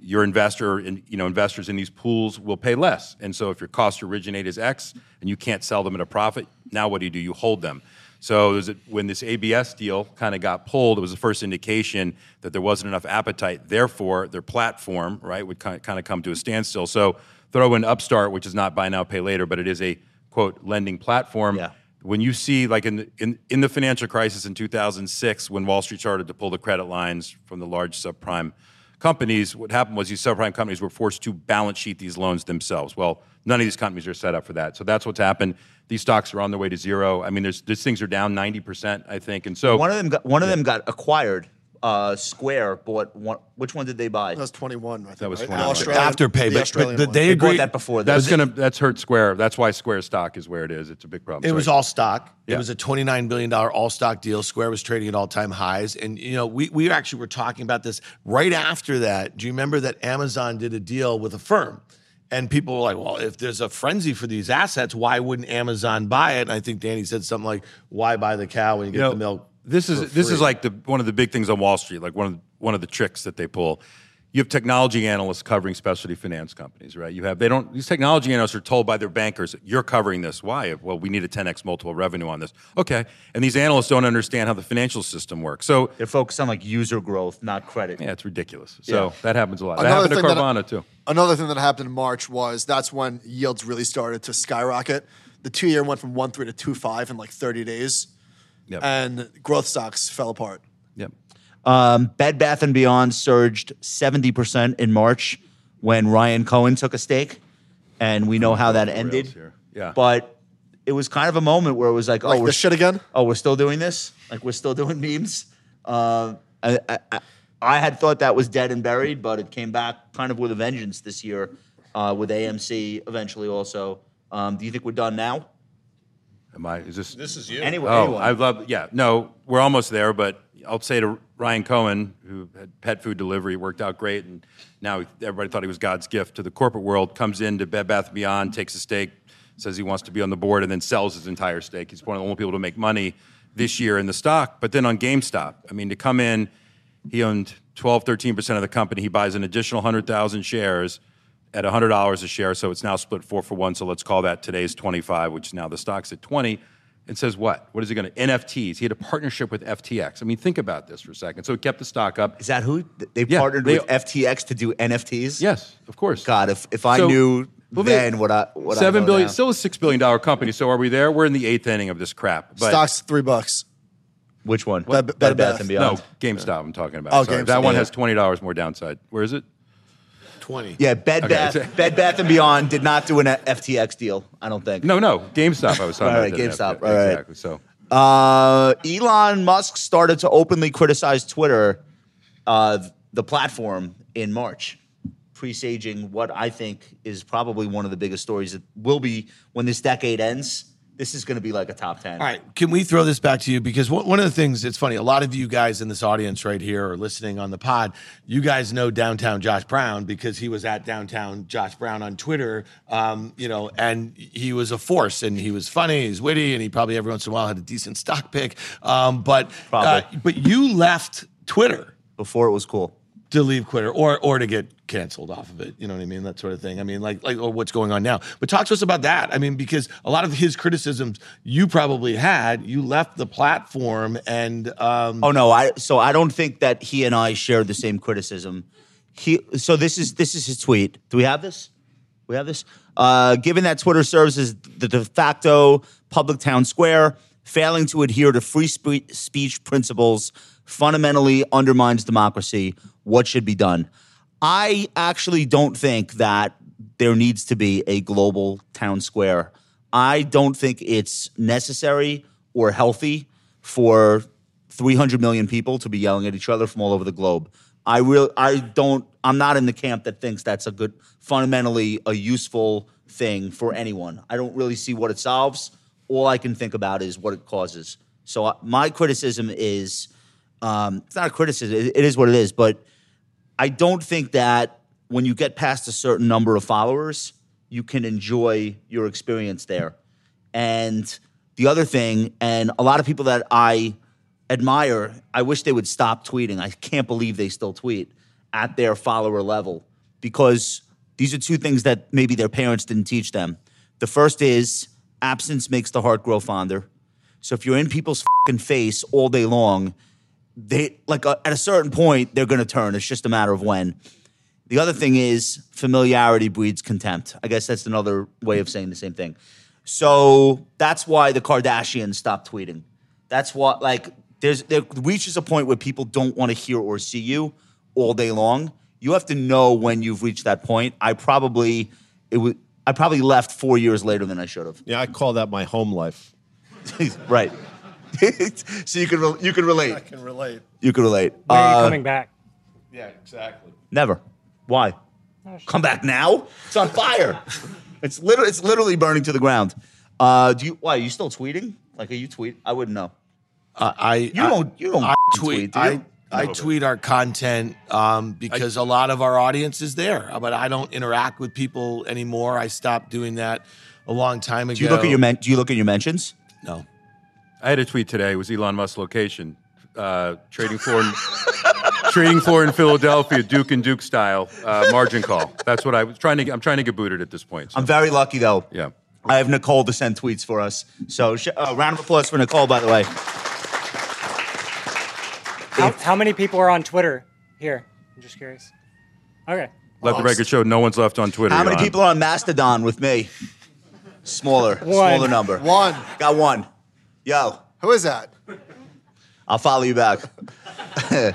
your investor and you know investors in these pools will pay less. And so if your cost to originate is X and you can't sell them at a profit, now what do you do? You hold them. So a, when this ABS deal kind of got pulled, it was the first indication that there wasn't enough appetite. Therefore, their platform, right, would kind of, come to a standstill. So throw in Upstart, which is not buy now, pay later, but it is a quote lending platform. Yeah. When you see, like in in, in the financial crisis in 2006, when Wall Street started to pull the credit lines from the large subprime companies, what happened was these subprime companies were forced to balance sheet these loans themselves. Well, none of these companies are set up for that. So that's what's happened. These stocks are on their way to zero. I mean, there's, these things are down 90%, I think. And so one of them got one of them got acquired. Uh, Square bought one. Which one did they buy? That was 21. I think, That was right? 21. Afterpay, the but, Australian but one. they They bought agreed that before. that's gonna that's hurt Square. That's why Square stock is where it is. It's a big problem. It was all stock. It was a $29 billion all stock deal. Square was trading at all time highs. And, you know, we, we actually were talking about this right after that. Do you remember that Amazon did a deal with a firm? And people were like, well, if there's a frenzy for these assets, why wouldn't Amazon buy it? And I think Danny said something like, why buy the cow when you get know, the milk? This is this is like the one of the big things on Wall Street, like one of the, one of the tricks that they pull. You have technology analysts covering specialty finance companies, right? You have they don't these technology analysts are told by their bankers, you're covering this. Why? Well, we need a 10x multiple revenue on this. Okay. And these analysts don't understand how the financial system works. So They're focused on like user growth, not credit. yeah, it's ridiculous. So Yeah. that happens a lot. That Another happened to thing that- Carvana too. Another thing that happened in March was that's when yields really started to skyrocket. The two year went from one three to two five in like 30 days, Yep. and growth stocks fell apart. yep. Um, Bed Bath and Beyond surged seventy percent in March when Ryan Cohen took a stake, and we know how that ended. Yeah. But it was kind of a moment where it was like, oh, Like we're this shit again? oh, we're still doing this? Like we're still doing memes? Uh, I, I, I- I had thought that was dead and buried, but it came back kind of with a vengeance this year uh, with AMC eventually also. Um, do you think we're done now? Am I is this This is you. Anyway, Oh, anyone. I love. Yeah, no, we're almost there. But I'll say to Ryan Cohen, who had pet food delivery, worked out great, and now everybody thought he was God's gift to the corporate world. Comes into Bed Bath Beyond, takes a stake, says he wants to be on the board, and then sells his entire stake. He's one of the only people to make money this year in the stock. But then on GameStop, I mean, to come in, he owned 12, 13 percent of the company. He buys an additional hundred thousand shares at $100 a share, so it's now split four for one. So let's call that today's 25, which now the stock's at 20. And says what? What is he going to? NFTs. He had a partnership with FTX. I mean, think about this for a second. So it kept the stock up. Is that who they Yeah, partnered they- with FTX to do NFTs? Yes, of course. God, if if I So- knew than what I what I Seven know billion, now. still a six billion dollar company. So are we there? We're in the eighth inning of this crap. But Stocks three bucks. Which one? Bed- Bed, Bed Bath Bath. and no, GameStop. I'm talking about. Oh, Sorry. GameStop. That one Yeah. has twenty dollars more downside. Where is it? Twenty. Yeah, Bed Okay. Bath, Bed Bath and Beyond did not do an FTX deal. I don't think. No, no, GameStop. I was talking Right, about. right, GameStop, have- right, right. exactly. So Uh, Elon Musk started to openly criticize Twitter, uh, the platform, in March, presaging what I think is probably one of the biggest stories that will be when this decade ends. This is going to be like a top ten. All right, can we throw this back to you? Because one of the things, it's funny, a lot of you guys in this audience right here or listening on the pod, you guys know downtown Josh Brown because he was at downtown Josh Brown on Twitter, um, you know, and he was a force and he was funny, he's witty, and he probably every once in a while had a decent stock pick. Um, but, uh, but you left Twitter Before it was cool. to leave Twitter or or to get canceled off of it. You know what I mean? That sort of thing. I mean, like like or what's going on now. But talk to us about that. I mean, because a lot of his criticisms you probably had, you left the platform and um Oh no, I so I don't think that he and I shared the same criticism. He so this is this is his tweet. Do we have this? We have this. Uh, given that Twitter serves as the de facto public town square, failing to adhere to free spe- speech principles fundamentally undermines democracy. What should be done? I actually don't think that there needs to be a global town square. I don't think it's necessary or healthy for 300 million people to be yelling at each other from all over the globe. I really, I don't I'm not in the camp that thinks that's a good fundamentally a useful thing for anyone. I don't really see what it solves. All I can think about is what it causes. So uh, my criticism is um, it's not a criticism. It, it is what it is. But I don't think that when you get past a certain number of followers, you can enjoy your experience there. And the other thing, and a lot of people that I admire, I wish they would stop tweeting. I can't believe they still tweet at their follower level because these are two things that maybe their parents didn't teach them. The first is absence makes the heart grow fonder. So if you're in people's fucking face all day long, they like uh, at a certain point they're going to turn. It's just a matter of when. The other thing is familiarity breeds contempt. I guess that's another way of saying the same thing. So that's why the Kardashians stopped tweeting. That's what like there's there reaches a point where people don't want to hear or see you all day long. You have to know when you've reached that point. I probably it was I probably left four years later than I should have. Yeah, I call that my home life. right. so you can re- you can relate. I can relate. You can relate. When are Uh, you coming back? Yeah, exactly. Never. Why? Come back now? It's on fire. it's literally it's literally burning to the ground. Uh, do you? Why are you still tweeting? Like, are you tweet? I wouldn't know. Uh, I You I- don't. You don't I tweet. tweet. do you? I, I tweet our content um, because a lot of our audience is there, but I don't interact with people anymore. I stopped doing that a long time ago. do you look at your men- Do you look at your mentions? no? I had a tweet today. It was Elon Musk's location, uh, trading floor, in, trading floor in Philadelphia, Duke and Duke style uh, margin call. That's what I was trying to. Get, I'm trying to get booted at this point. so, I'm very lucky though. yeah. I have Nicole to send tweets for us. So, sh- uh, round of applause for Nicole, by the way. How, how many people are on Twitter here? I'm just curious. Okay. Let the record show no one's left on Twitter. How many Elon. people are on Mastodon with me? Smaller, One. smaller number. One. Got one. Yo, Who is that? I'll follow you back.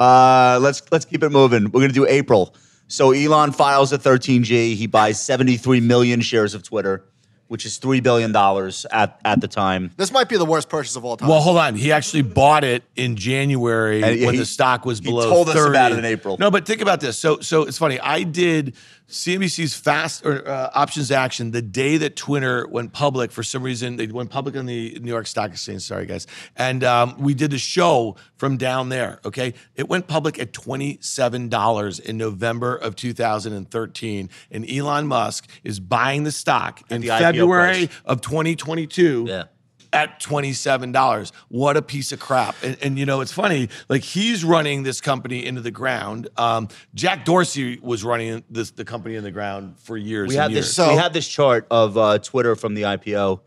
uh, let's let's keep it moving. We're gonna do April. So Elon files a 13G. He buys 73 million shares of Twitter, which is three billion dollars at at the time. This might be the worst purchase of all time. Well, hold on. He actually bought it in January And when he- the stock was below. he below. told us 30. about it in April. No, but think about this. So, so it's funny. I did CNBC's fast or uh, options action the day that Twitter went public. For some reason, they went public on the New York Stock Exchange. Sorry, guys. And um, we did the show from down there. Okay, it went public at twenty seven dollars in November of two thousand and thirteen, and Elon Musk is buying the stock in February of twenty twenty two Yeah. At $27. What a piece of crap. And, and, you know, it's funny, like he's running this company into the ground. Um, Jack Dorsey was running this the company in the ground for years We and have years. this. So- we have this chart of uh, Twitter from the IPO,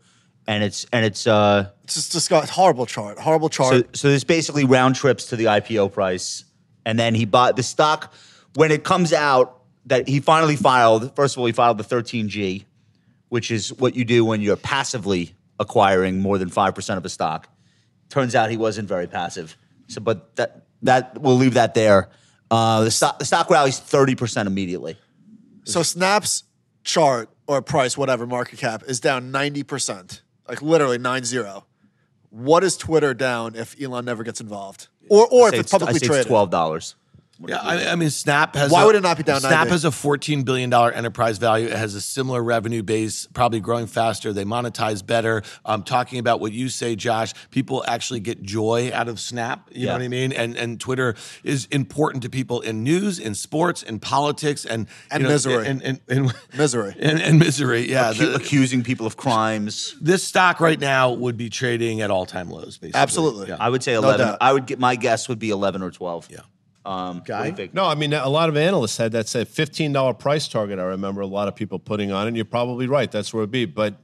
and it's and it's uh, It's just disgust- horrible chart. Horrible chart. So, so there's basically round trips to the IPO price, and then he bought the stock when it comes out. that he finally filed. First of all, he filed the 13G, which is what you do when you're passively acquiring more than 5% of a stock. Turns out he wasn't very passive. So, but that, that we'll leave that there. Uh, the, stock, the stock rallies 30% immediately. So Snap's chart or price, whatever market cap, is down 90%, like literally 9 0. What is Twitter down if Elon never gets involved? Or, or if it's publicly I say traded? $12. Yeah, I, I, mean, Snap has. Why a, would it not be down? Snap has a fourteen billion dollar enterprise value. It has a similar revenue base, probably growing faster. They monetize better. Um, talking about what you say, Josh, people actually get joy out of Snap. You yeah. know what I mean? And and Twitter is important to people in news, in sports, in politics, and and you know, misery, and, and, and, and misery, and, and, misery. Yeah, Acu- the, accusing people of crimes. This stock right now would be trading at all time lows. Basically, absolutely. Yeah. I would say eleven. No I would get my guess would be eleven or twelve. Yeah. Um, what Guy? think? No, I mean a lot of analysts had that said fifteen dollar price target. I remember a lot of people putting on, it, and you're probably right. That's where it'd be. But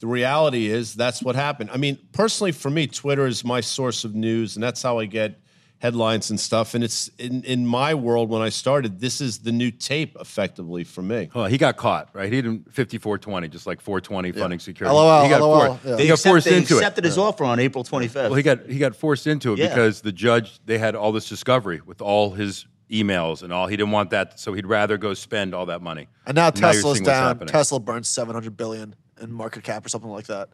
the reality is that's what happened. I mean, personally, for me, Twitter is my source of news, and that's how I get headlines and stuff. And it's in, in my world when I started. This is the new tape, effectively for me. Well, he got caught, right? He didn't 5420, just like 420 funding security. LOL, he got LOL, forced, yeah. he got accept- forced they into it. accepted his offer on April twenty fifth. Well, he got he got forced into it Yeah. because the judge they had all this discovery with all his emails and all. He didn't want that, so he'd rather go spend all that money. And now you're Tesla's seeing what's down. Tesla burns seven hundred billion in market cap or something like that.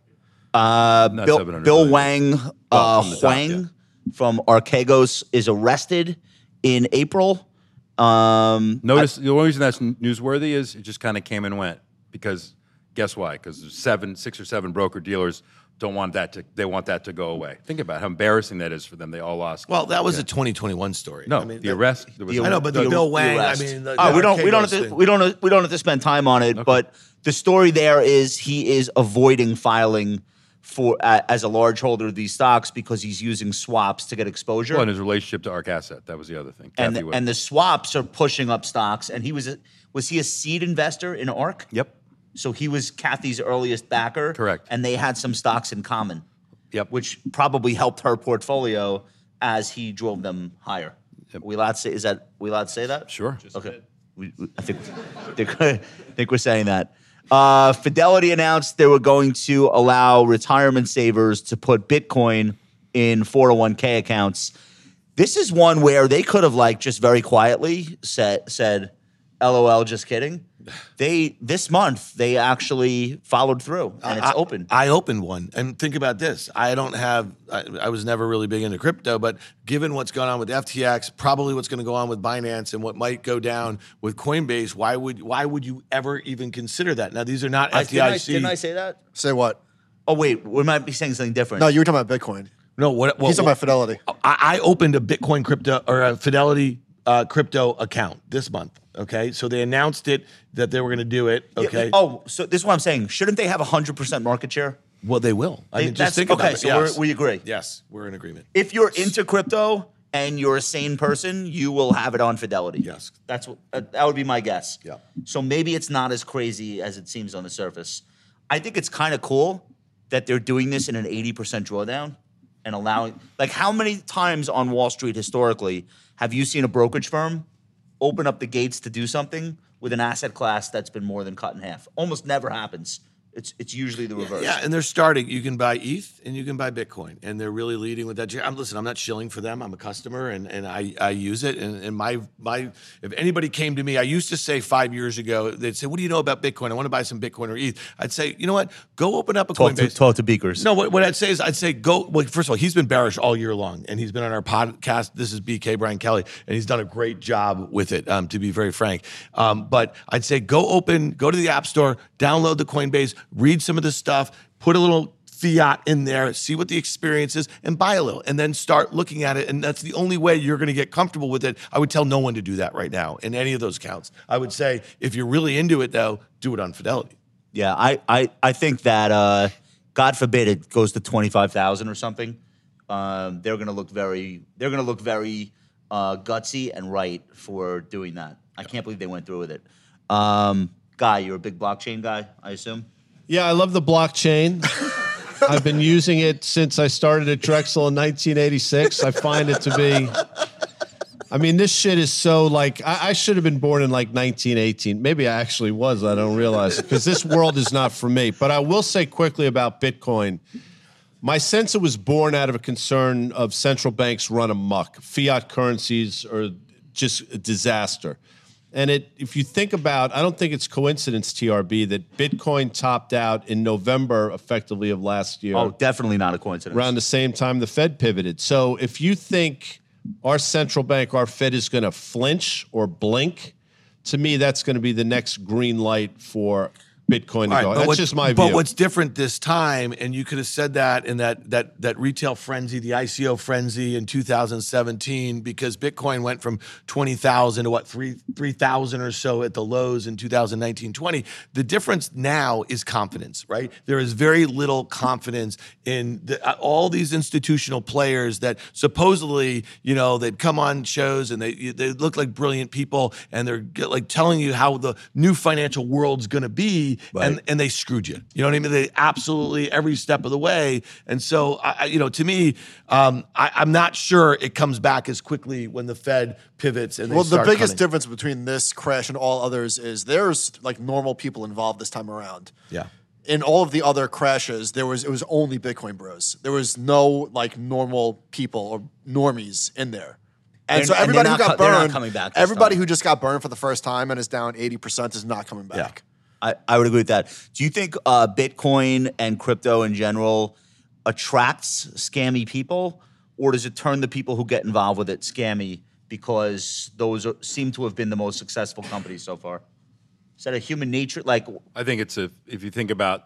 Uh, Bill, 700 Bill. Hwang, uh, from the top, Hwang from Archegos is arrested in April. Um, Notice the only reason that's newsworthy is it just kind of came and went because guess why? Because seven, six or seven broker dealers don't want that to they want that to go away. Think about how embarrassing that is for them. They all lost. Well, that was a 2021 story. no, I mean, the that- arrest. There was the- I know, but the, the- Bill the I mean, the, Oh, the we don't we don't Archegos have to, thing. we don't we don't have to spend time on it. But the story there is he is avoiding filing for uh, as a large holder of these stocks because he's using swaps to get exposure. well, and his relationship to Ark Asset. That was the other thing. and the, and the swaps are pushing up stocks. And he was a, was he a seed investor in ARK? yep, So he was Cathie's earliest backer. Correct. And they had some stocks in common, yep. which probably helped her portfolio as he drove them higher. We allowed to say is that we allowed to say that? Sure. Okay. We, we- I think think, I think we're saying that. Uh, Fidelity announced they were going to allow retirement savers to put Bitcoin in 401k accounts. This is one where they could have like just very quietly said said, "LOL, just kidding." They this month they actually followed through and it's I- open. I opened one, and think about this. I don't have. I, I was never really big into crypto, but given what's going on with FTX, probably what's going to go on with Binance, and what might go down with Coinbase, why would why would you ever even consider that? Now, these are not I- didn't, I, didn't I say that? Say what? Oh wait, we might be saying something different. No, you were talking about Bitcoin. No, what? what He's talking about Fidelity. I, I opened a Bitcoin crypto or a Fidelity uh, crypto account this month. Okay, so they announced it that they were going to do it. Yeah, Okay. Oh, so this is what I'm saying. Shouldn't they have 100% market share? well, they will. I They- mean, just think okay, about it. so we're- Yes. we agree. Yes, we're in agreement. If you're into crypto and you're a sane person, you will have it on Fidelity. Yes. That's what uh, that would be my guess. Yeah. So maybe it's not as crazy as it seems on the surface. I think it's kind of cool that they're doing this in an 80% drawdown and allowing like how many times on Wall Street historically have you seen a brokerage firm open up the gates to do something with an asset class that's been more than cut in half? Almost never happens. It's it's usually the reverse. Yeah, and they're starting. You can buy ETH and you can buy Bitcoin, and they're really leading with that. I'm listen. I'm not shilling for them. I'm a customer, and, and I, I use it. And, and my my if anybody came to me, I used to say five years ago, they'd say, "What do you know about Bitcoin? I want to buy some Bitcoin or ETH." I'd say, you know what? Go open up a Talk to, Coinbase. talk to Beakers. No, what, what I'd say is I'd say go. Well, first of all, he's been bearish all year long, and he's been on our podcast. This is BK Brian Kelly, and he's done a great job with it. Um, to be very frank, um, but I'd say go open, go to the App Store, download the Coinbase, read some of the stuff, put a little fiat in there, see what the experience is, and buy a little, and then start looking at it. And that's the only way you're going to get comfortable with it. I would tell no one to do that right now in any of those counts. I would say if you're really into it, though, do it on Fidelity. Yeah, I, I, I think that uh, God forbid it goes to twenty five thousand or something. Um, they're gonna look very they're gonna look very uh, gutsy and right for doing that. I can't believe they went through with it. Um, guy, you're a big blockchain guy, I assume. Yeah, I love the blockchain. I've been using it since I started at Drexel in 1986. I find it to be I mean, this shit is so like I, I should have been born in like 1918. Maybe I actually was. I don't realize because this world is not for me. But I will say quickly about Bitcoin. My sense it was born out of a concern of central banks run amok. Fiat currencies are just a disaster. And it, if you think about, I don't think it's coincidence, TRB, that Bitcoin topped out in November, effectively of last year Oh, definitely not a coincidence. around the same time the Fed pivoted. So if you think our central bank, our Fed is going to flinch or blink, to me, that's going to be the next green light for Bitcoin right, but That's what's- just my But view. what's different this time, and you could have said that in that that that retail frenzy, the ICO frenzy in 2017, because Bitcoin went from 20,000 to what three 3,000 or so at the lows in 2019, 20. The difference now is confidence, right? There is very little confidence in the, uh, all these institutional players that supposedly, you know, they'd come on shows and they they look like brilliant people, and they're like telling you how the new financial world's going to be, and and they screwed you. You know what I mean? They absolutely every step of the way. And so, I, I- you know, to me, um, I, I'm not sure it comes back as quickly when the Fed pivots and they Well, the biggest cutting. difference between this crash and all others is there's like normal people involved this time around. Yeah. In all of the other crashes, there was it was only Bitcoin bros. There was no like normal people or normies in there. And They're- so everybody they're who got co- burned, coming back everybody time. who just got burned for the first time and is down 80% is not coming back. I, I would agree with that. Do you think uh, Bitcoin and crypto in general attracts scammy people, or does it turn the people who get involved with it scammy because those are, seem to have been the most successful companies so far? Is that a human nature? Like, I think it's a if you think about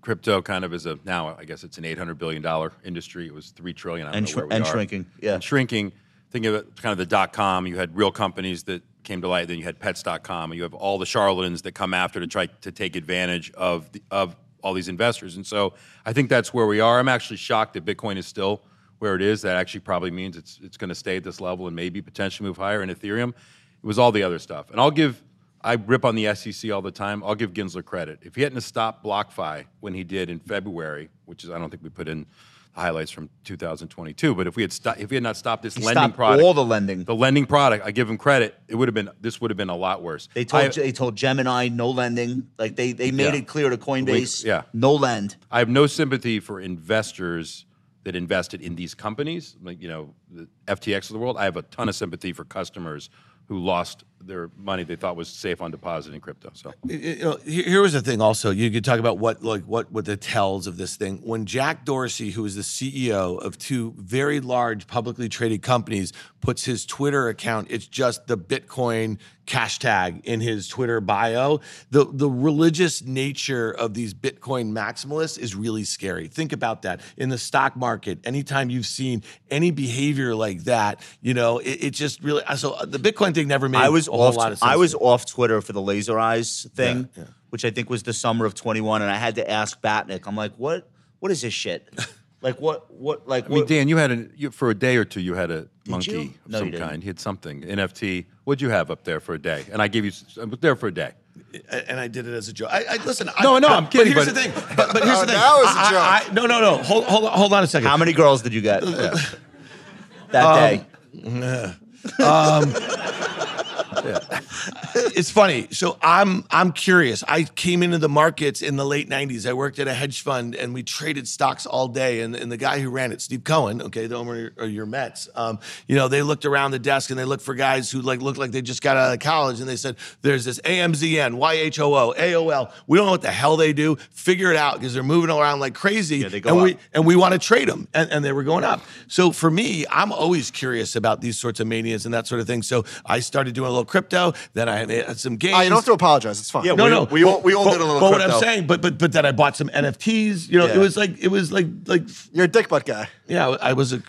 crypto kind of as a now I guess it's an eight hundred billion dollar industry. It was three trillion. I don't And know shr- where we and are. shrinking, yeah. and shrinking. Think of it kind of the dot com. You had real companies that came to light. Then you had Pets.com. And you have all the charlatans that come after to try to take advantage of the, of all these investors. And so I think that's where we are. I'm actually shocked that Bitcoin is still where it is. That actually probably means it's it's going to stay at this level and maybe potentially move higher. And Ethereum, it was all the other stuff. And I'll give I rip on the SEC all the time. I'll give Gensler credit. If he hadn't stopped BlockFi when he did in February, which is I don't think we put in highlights from 2022, but if we had sto- if he had not stopped this He lending stopped product, all the lending. the lending product, I give him credit. It would have been this would have been a lot worse. they told I, they told Gemini no lending. Like they they made Yeah. it clear to Coinbase, yeah. no lend. I have no sympathy for investors that invested in these companies, like you know the FTX of the world. I have a ton of sympathy for customers who lost their money they thought was safe on deposit in crypto. So you know, here here was the thing. Also, you could talk about what like what what the tells of this thing. When Jack Dorsey, who is the CEO of two very large publicly traded companies, puts his Twitter account, it's just the Bitcoin cash tag in his Twitter bio. The the religious nature of these Bitcoin maximalists is really scary. Think about that in the stock market. Anytime you've seen any behavior like that, you know, it, it just really. So uh, the Bitcoin thing never made I was a off. lot of. I was off Twitter for the laser eyes thing, Yeah, yeah. which I think was the summer of 21, and I had to ask Batnick. I'm like, what? What is this shit? like what? What? Like I mean, what? Dan, you had a you, for a day or two. You had a monkey you? of No, some you kind. He had something NFT. What'd you have up there for a day? And I gave you. I was there for a day. and I did it as a joke. I, I listen. I, No, no, I'm kidding, But here's but- the thing. But, but here's Oh, the thing. now it's a I- joke. I- I- no, no, no. Hold, hold, on- hold on a second. How many girls did you get that day? Um, day? It's funny. So I'm I'm curious. I came into the markets in the late '90s. I worked at a hedge fund, and we traded stocks all day. And, and the guy who ran it, Steve Cohen, okay, the owner of your Mets, um, you know, they looked around the desk and they looked for guys who like looked like they just got out of college, and they said, "There's this AMZN, YHOO, AOL. We don't know what the hell they do. Figure it out because they're moving around like crazy. Yeah, they go and we and we want to trade them, and, and they were going up. So for me, I'm always curious about these sorts of manias and that sort of thing. So I started doing a little crypto. Then I had some games. I don't have to apologize. It's fine. Yeah, no, we- no, we all- we all but, did a little But what. I'm saying, but but but then I bought some NFTs. You know, Yeah. it was like it was like like You're a dick butt guy. yeah, I was a.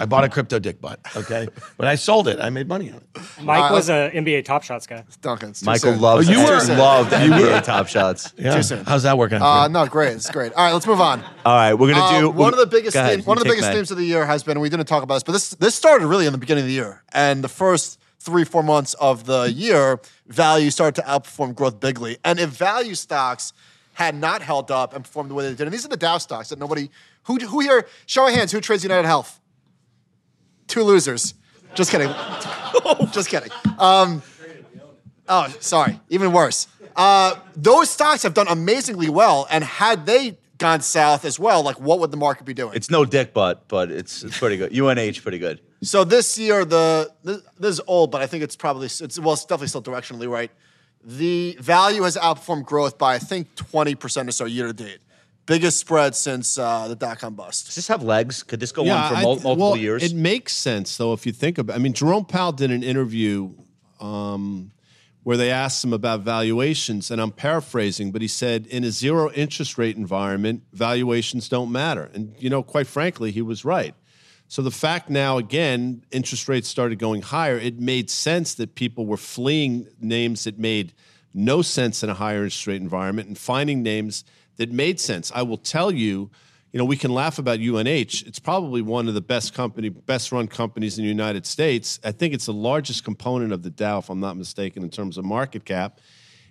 I bought a crypto dick butt. Okay, when I sold it, I made money on it. Mike was a NBA Top Shots guy. Duncan. Michael soon. loves. Oh, you you were- loved NBA Top Shots. Yeah. Too soon. How's that working? out Uh, no, great. It's great. All right, let's move on. All right, we're gonna Uh, do one of the biggest Go ahead, themes, one of the biggest May. themes of the year has been we didn't talk about this, but this this started really in the beginning of the year, and the first three four months of the year, value started to outperform growth bigly. And if value stocks had not held up and performed the way they did, and these are the Dow stocks that nobody who who here show of hands who trades United Health. Two losers. Just kidding. Just kidding. Um, oh, sorry. Even worse. Uh, those stocks have done amazingly well, and had they gone south as well, like what would the market be doing? It's no dick butt, but it's, it's pretty good. UNH pretty good. So this year, the this, this is old, but I think it's probably it's well, it's definitely still directionally right. The value has outperformed growth by I think twenty percent or so year to date. Biggest spread since uh, the dot com bust. Does this have legs? Could this go on for I- mul- multiple well, years? It makes sense though if you think about. I mean, Jerome Powell did an interview um, where they asked him about valuations, and I'm paraphrasing, but he said, "In a zero interest rate environment, valuations don't matter." And you know, quite frankly, he was right. So the fact now, again, interest rates started going higher. It made sense that people were fleeing names that made no sense in a higher interest rate environment and finding names that made sense. I will tell you, you know, we can laugh about UNH. It's probably one of the best company, best run companies in the United States. I think it's the largest component of the Dow, if I'm not mistaken, in terms of market cap.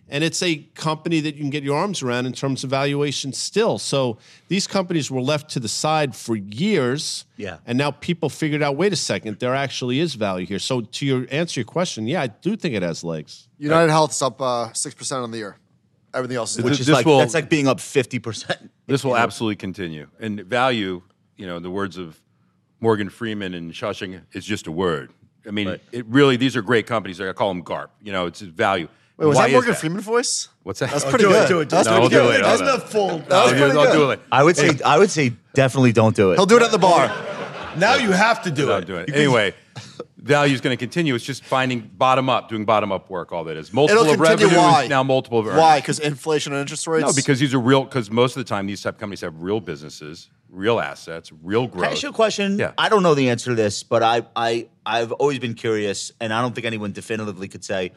And it's a company that you can get your arms around in terms of valuation still. So these companies were left to the side for years. Yeah. And now people figured out, wait a second, there actually is value here. So to your answer your question, yeah, I do think it has legs. United Health's up uh, six percent on the year. Everything else is which This- is this like will- that's like being up fifty percent. This will absolutely continue. And value, you know, in the words of Morgan Freeman and Shawshank, is just a word. I mean, Right. it really, these are great companies. I call them GARP. You know, it's value. Wait, was Why that is Morgan Freeman voice? What's that? That's Oh, pretty do good. it, do it, do That's it. No, pretty do good. it. That's I'll- the full. That was I'll, pretty I'll good. do it. I would say I would say definitely don't do it. He'll do it at the bar. Now you have to do it. do it. Anyway, value is going to continue. It's just finding bottom up, doing bottom up work. All that is multiple It'll of continue. revenue Why? now multiple of earnings. Why? Because inflation and interest rates. No, because these are real. Because most of the time, these type of companies have real businesses, real assets, real growth. Can I ask you a question? Yeah. I don't know the answer to this, but I, I, I've always been curious, and I don't think anyone definitively could say,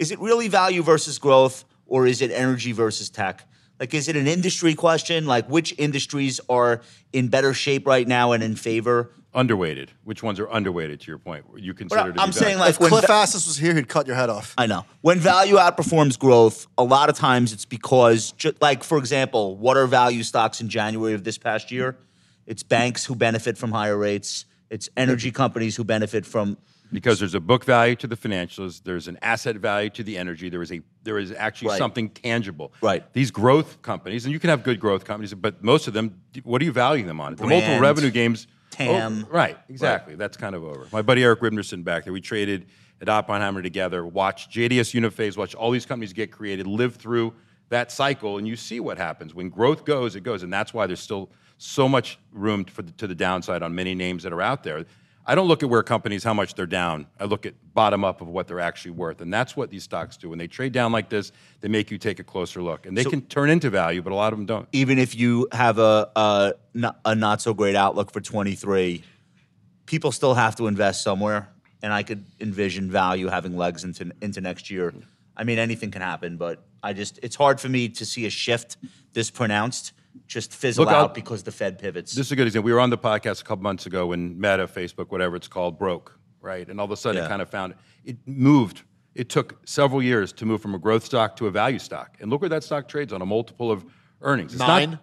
is it really value versus growth, or is it energy versus tech? Like, is it an industry question? Like, which industries are in better shape right now and in favor? underweighted. Which ones are underweighted? To your point, you But consider I- to be I'm saying, value? like, if when Cliff va- Asness was here, he'd cut your head off. I know. When value outperforms growth, a lot of times it's because, ju- like, for example, what are value stocks in January of this past year? It's banks who benefit from higher rates, it's energy companies who benefit from. Because there's a book value to the financials, there's an asset value to the energy, there is a there is actually Right. something tangible. Right. These growth companies, and you can have good growth companies, but most of them, what are you valuing them on? The multiple revenue games. Oh, TAM. Oh, right, exactly. That's kind of over. My buddy Eric Ribnerson back there, we traded at Oppenheimer together, watched JDS Uniphase, watch all these companies get created, live through that cycle, and you see what happens. When growth goes, it goes. And that's why there's still so much room for the, to the downside on many names that are out there. I don't look at where companies, how much they're down. I look at bottom up of what they're actually worth. And that's what these stocks do. When they trade down like this, they make you take a closer look. And they can turn into value, but a lot of them don't. Even if you have a, a, not, a not so great outlook for 23, people still have to invest somewhere. And I could envision value having legs into, into next year. Mm. I mean, anything can happen, but I just, it's hard for me to see a shift this pronounced just fizzle Look, out I'll- because the Fed pivots. This is a good example. We were on the podcast a couple months ago when Meta, Facebook, whatever it's called, broke, right? And all of a sudden Yeah. it kind of found it moved. It took several years to move from a growth stock to a value stock. And look where that stock trades on a multiple of earnings. It's Nine? Not,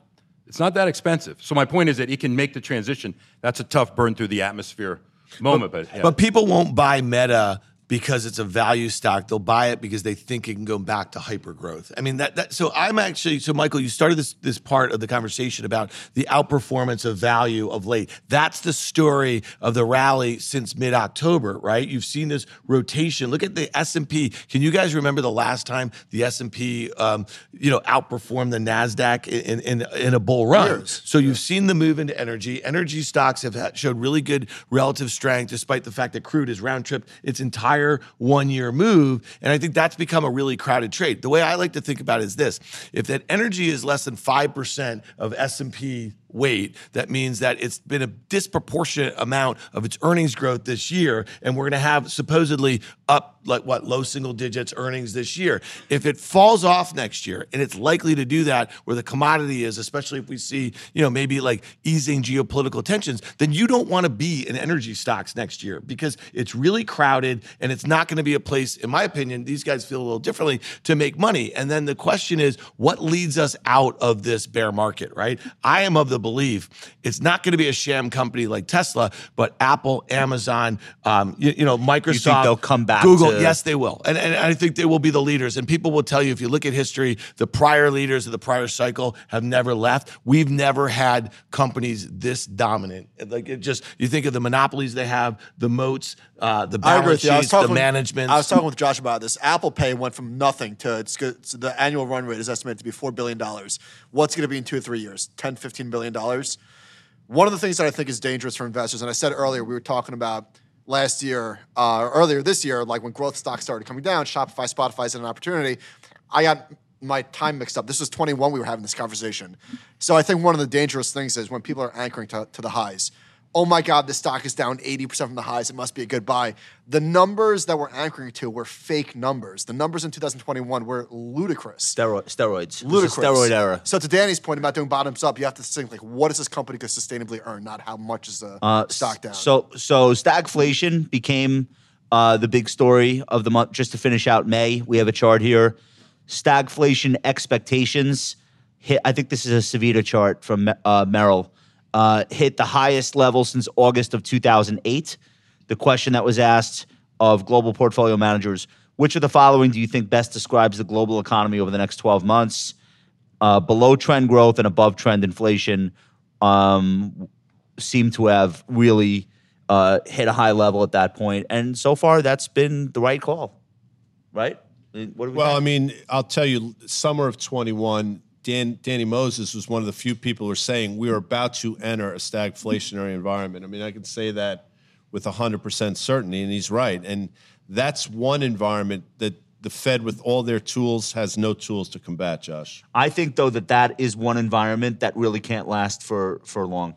it's not that expensive. So my point is that it can make the transition. That's a tough burn through the atmosphere moment, but, yeah. But people won't buy Meta because it's a value stock. They'll buy it because they think it can go back to hyper growth. I mean that that so I'm actually so Michael, you started this this part of the conversation about the outperformance of value of late. That's the story of the rally since mid-October, right? You've seen this rotation. Look at the S&P. Can you guys remember the last time the S&P um, you know outperformed the Nasdaq in in, in a bull run? Years. So you've seen the move into energy. Energy stocks have had, showed really good relative strength, despite the fact that crude has round tripped its entire one year move. And I think that's become a really crowded trade. The way I like to think about it is this: if that energy is less than five percent of S and P weight, that means that it's been a disproportionate amount of its earnings growth this year, and we're going to have supposedly up like what low single digits earnings this year. If it falls off next year, and it's likely to do that where the commodity is, especially if we see you know maybe like easing geopolitical tensions, then you don't want to be in energy stocks next year because it's really crowded and it's not going to be a place, in my opinion, these guys feel a little differently to make money. And then the question is, what leads us out of this bear market? Right? I am of the believe it's not going to be a sham company like Tesla, but Apple, Amazon, um, you, you know, Microsoft. they'll come back Google, to- yes, they will, and, and I think they will be the leaders. And people will tell you if you look at history, the prior leaders of the prior cycle have never left. We've never had companies this dominant. Like it just, you think of the monopolies they have, the moats, uh, the I balance with you. I was sheets, the talking, management. I was talking with Josh about this. Apple Pay went from nothing to it's good. So the annual run rate is estimated to be $4 billion. What's going to be in two or three years? 10, 15 billion dollars. One of the things that I think is dangerous for investors, and I said earlier, we were talking about last year, uh, earlier this year, like when growth stocks started coming down, Shopify, Spotify's an opportunity. I got my time mixed up. This was 21 we were having this conversation. So I think one of the dangerous things is when people are anchoring to, to the highs. Oh my God, the stock is down 80% from the highs. It must be a good buy. The numbers that we're anchoring to were fake numbers. The numbers in 2021 were ludicrous Steroid, steroids. Ludicrous. steroid era. So to Danny's point about doing bottoms up, you have to think like, what is this company could sustainably earn, not how much is the Uh, stock down. So so stagflation became uh, the big story of the month. Just to finish out May, we have a chart here. Stagflation expectations hit. I think this is a Savita chart from uh, Merrill. Uh, hit the highest level since August of 2008. The question that was asked of global portfolio managers: Which of the following do you think best describes the global economy over the next 12 months? Uh, below trend growth and above trend inflation um, seem to have really uh, hit a high level at that point, and so far that's been the right call, right? What do we Well, I mean, I'll tell you, summer of 21, Dan, Danny Moses was one of the few people who were saying we are about to enter a stagflationary environment. I mean, I can say that with 100% certainty, and he's right. And that's one environment that the Fed, with all their tools, has no tools to combat, Josh. I think though that that is one environment that really can't last for for long,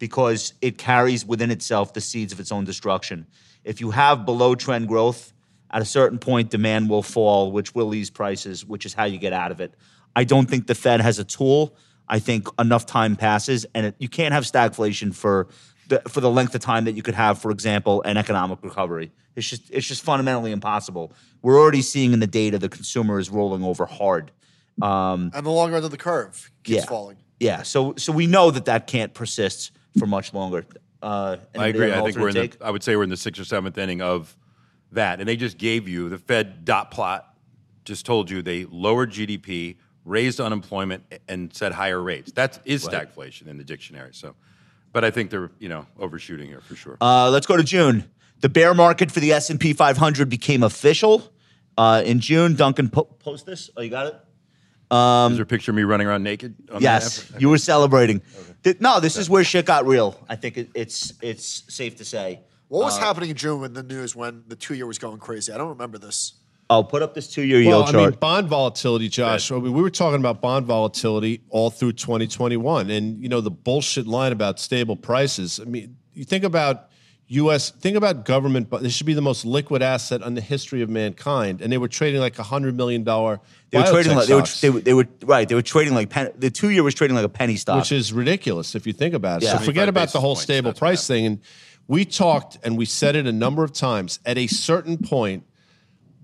because it carries within itself the seeds of its own destruction. If you have below trend growth, at a certain point demand will fall, which will ease prices, which is how you get out of it. I don't think the Fed has a tool. I think enough time passes, and it, you can't have stagflation for the, for the length of time that you could have, for example, an economic recovery. It's just it's just fundamentally impossible. We're already seeing in the data the consumer is rolling over hard. Um, and the longer end of the curve keeps yeah. falling. Yeah, so so we know that that can't persist for much longer. Uh, I agree. I think we're in the. I would say we're in the sixth or seventh inning of that, and they just gave you the Fed dot plot. Just told you they lowered GDP, raised unemployment, and said higher rates. That is stagflation in the dictionary. So, but I think they're you know overshooting here for sure. Uh, let's go to June. The bear market for the S and P 500 became official uh, in June. Duncan, po- post this. Oh, you got it. is there a picture of me running around naked? on Yes, app? you were celebrating. Th- No, this is where shit got real. I think it, it's it's safe to say. What Uh, was happening in June in the news when the two year was going crazy? I don't remember this. Oh, put up this two-year yield. Well, yield I mean, bond volatility, Josh. I mean, we were talking about bond volatility all through 2021, and you know the bullshit line about stable prices. I mean, you think about U.S. Think about government. But this should be the most liquid asset in the history of mankind, and they were trading like a hundred million dollar. they were trading like they were, they were they were right. They were trading like pen, the two-year was trading like a penny stock. which is ridiculous if you think about it. Yeah. So forget about the whole points, stable that's what price thing. And we talked and we said it a number of times. At a certain point,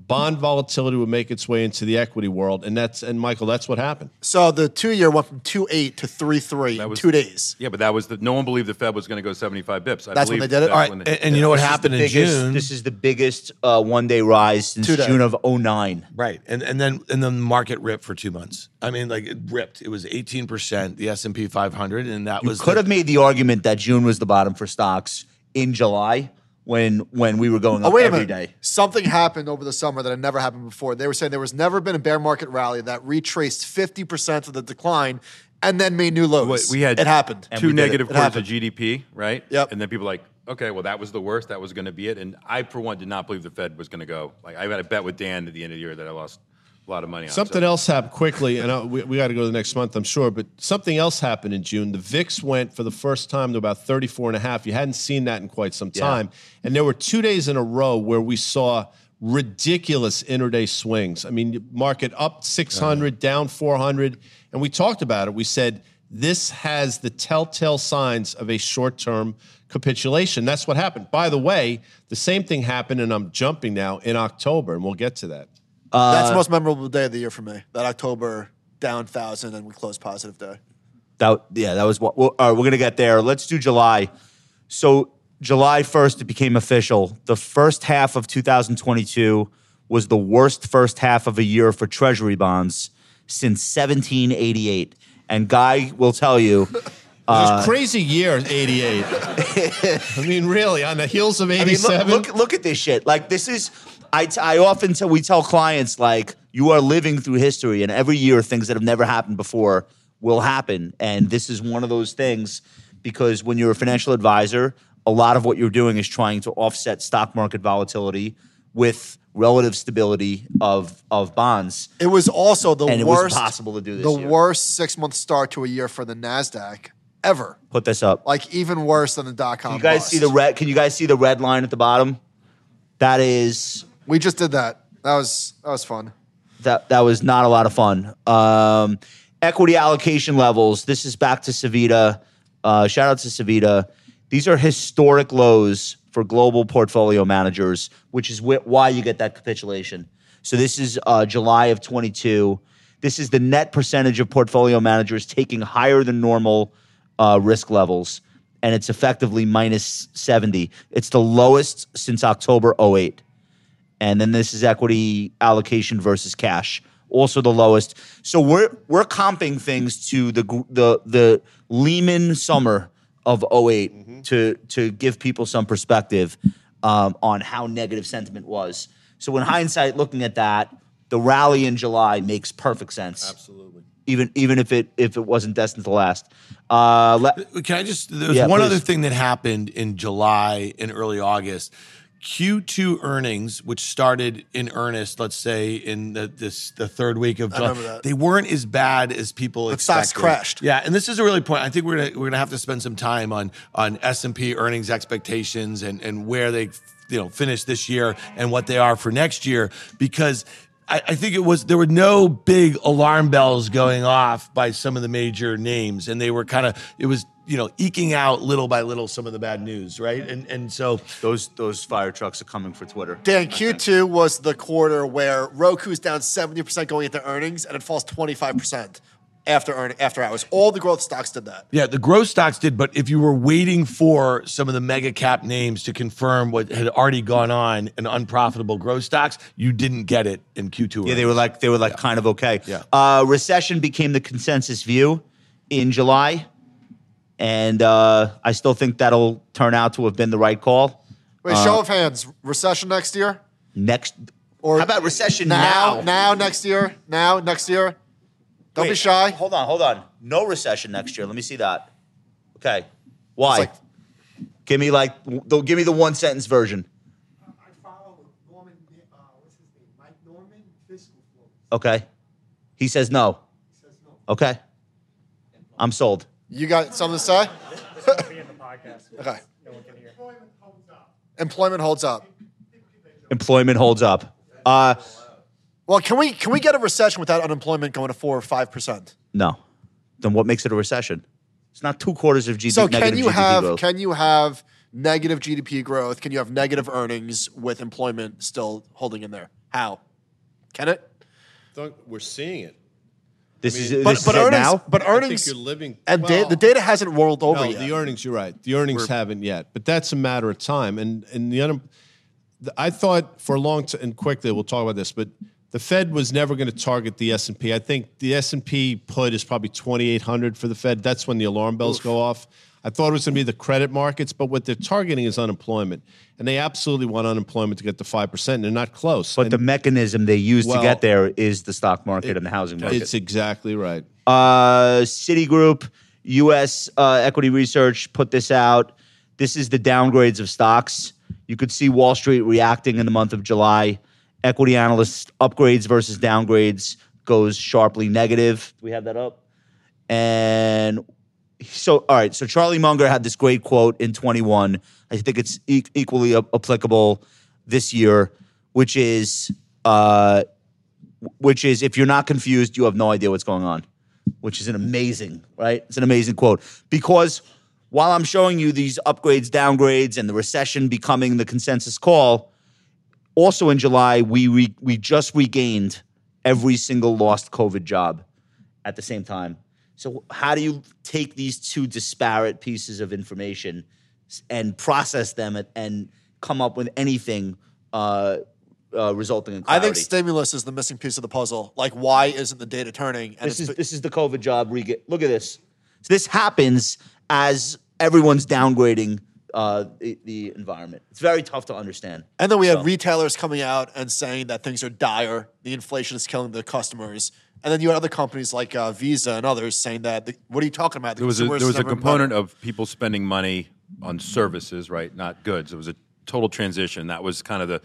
bond volatility would make its way into the equity world, and that's and Michael, that's what happened. So the two year went from two eight to three three in two days. Yeah, but that was the. No one believed the Fed was going to go 75 bips. I That's when they did it? All right, when and, and you know what This is the happened in biggest- June? This is the biggest uh, one-day rise since Two-day. June of 09. Right, and and then and then the market ripped for two months. I mean, like it ripped. It was eighteen percent the S and P five hundred, and that You was could the- have made the argument that June was the bottom for stocks in July when when we were going Oh, up wait a every minute. day. Something happened over the summer that had never happened before. They were saying there was never been a bear market rally that retraced 50% of the decline and then made new lows. Wait, we had it happened. And two we did it. negative It quarters of. GDP, right? Yep. And then people like, okay, well, that was the worst. That was going to be it. And I, for one, did not believe the Fed was going to go. Like, I had a bet with Dan at the end of the year that I lost a lot of money on. Something So- else happened quickly, and uh, we, we got to go to the next month, I'm sure. But something else happened in June. The VIX went for the first time to about 34 and a half. You hadn't seen that in quite some time. And there were two days in a row where we saw ridiculous intraday swings. I mean, market up 600, down 400. And we talked about it. We said, this has the telltale signs of a short term capitulation. That's what happened. By the way, the same thing happened, and I'm jumping now in October, and we'll get to that. That's uh, the most memorable day of the year for me. That October down thousand and we closed positive day. That yeah, that was what. Well, all right, we're gonna get there. Let's do July. So July first, it became official. The first half of 2022 was the worst first half of a year for Treasury bonds since 1788. And Guy will tell you, It was a crazy year, 88. I mean, really, on the heels of I mean, 87. look, look, look at this shit. Like this is, I, t- I often tell we tell clients like you are living through history, and every year things that have never happened before will happen, and this is one of those things because when you're a financial advisor, a lot of what you're doing is trying to offset stock market volatility with relative stability of of bonds. It was also the And it was worst. impossible to do this The year. worst six month start to a year for the Nasdaq ever. Put this up. Like even worse than the dot com. Can you guys see the red? Can you guys see the red line at the bottom? That is We just did that. That was that was fun. that that was not a lot of fun. Um, equity allocation levels. This is back to Savita. Uh, shout out to Savita. These are historic lows for global portfolio managers, which is wh- why you get that capitulation. So this is uh, July of 22. This is the net percentage of portfolio managers taking higher than normal uh, risk levels, and it's effectively minus 70. It's the lowest since October 08 and then this is equity allocation versus cash, also the lowest. So we're we're comping things to the the the Lehman summer of 8 to to give people some perspective um, on how negative sentiment was. So in hindsight, looking at that, the rally in July makes perfect sense. Absolutely. Even even if it if it wasn't destined to last. Uh, le- Can I just? There's Yeah, one please. other thing that happened in July and early August. Q2 earnings, which started in earnest, let's say in the this the third week of July, remember that. they weren't as bad as people The stocks expected. crashed. Yeah, and this is a really point. I think we're gonna we're gonna have to spend some time on on S and P earnings expectations and and where they you know finish this year and what they are for next year because. I, I think it was there were no big alarm bells going off by some of the major names, and they were kind of it was you know eking out little by little some of the bad news, right? And and so those those fire trucks are coming for Twitter. Dan, Q2 was the quarter where Roku's down 70% going into earnings and it falls 25% after earning after hours. All the growth stocks did that. Yeah, the growth stocks did, but if you were waiting for some of the mega cap names to confirm what had already gone on in unprofitable growth stocks, you didn't get it in Q2. Yeah, they were like they were like kind of okay. Yeah. Uh, recession became the consensus view in July, and uh, I still think that'll turn out to have been the right call. Wait, show of hands. Recession next year? Next, Or how about recession now? now? Now, next year? Now, next year? Don't be shy. Hold on, hold on. No recession next year. Let me see that. Okay, why? It's give me like the, give me the one sentence version. I follow Norman, uh, what's his name? Mike Norman, Fiscal Flow. Okay, he says no. He says no. Okay, I'm sold. You got something to say? Be in the podcast. Okay. No one can hear. Employment holds up. Employment holds up. Employment holds up. Uh, Well, can we can we get a recession without unemployment going to four or five percent? no. Then what makes it a recession? It's not two quarters of GDP. So can you GDP have growth. can you have negative GDP growth? Can you have negative earnings with employment still holding in there? How? Can it? Don't- We're seeing it. This is But this but is it earnings now. but I think earnings you're living. and da- the data hasn't rolled over No, yet. the earnings. You're right. The earnings haven't yet, but that's a matter of time. And and the, un- the I thought for a long time, and quickly we'll talk about this, but the Fed was never going to target the S and P. I think the S and P put is probably 2,800 for the Fed. That's when the alarm bells go off. I thought it was going to be the credit markets, but what they're targeting is unemployment, and they absolutely want unemployment to get to five percent. And They're not close. But And the mechanism they use Well, to get there is the stock market and the housing market. it's exactly right. Uh, Citigroup, U.S. Uh, Equity Research put this out. This is the downgrades of stocks. You could see Wall Street reacting in the month of July. Equity analysts upgrades versus downgrades goes sharply negative. Do we have that up? And so, all right. So Charlie Munger had this great quote in 21. I think it's e- equally ap- applicable this year, which is, uh, which is, if you're not confused, you have no idea what's going on. Which is an amazing, right? It's an amazing quote because while I'm showing you these upgrades, downgrades, and the recession becoming the consensus call, also in July we re- we just regained every single lost COVID job at the same time. So how do you take these two disparate pieces of information and process them and, and come up with anything uh, uh, resulting in I think stimulus is the missing piece of the puzzle. Like, why isn't the data turning? And this is this is the COVID job. We look at this. So this happens as everyone's downgrading uh, the, the environment. It's very tough to understand. And then we have So- retailers coming out and saying that things are dire, the inflation is killing their customers. And then you had other companies like uh, Visa and others saying that, the, what are you talking about? The There was a, there was a component better. of people spending money on services, right, not goods. It was a total transition. That was kind of the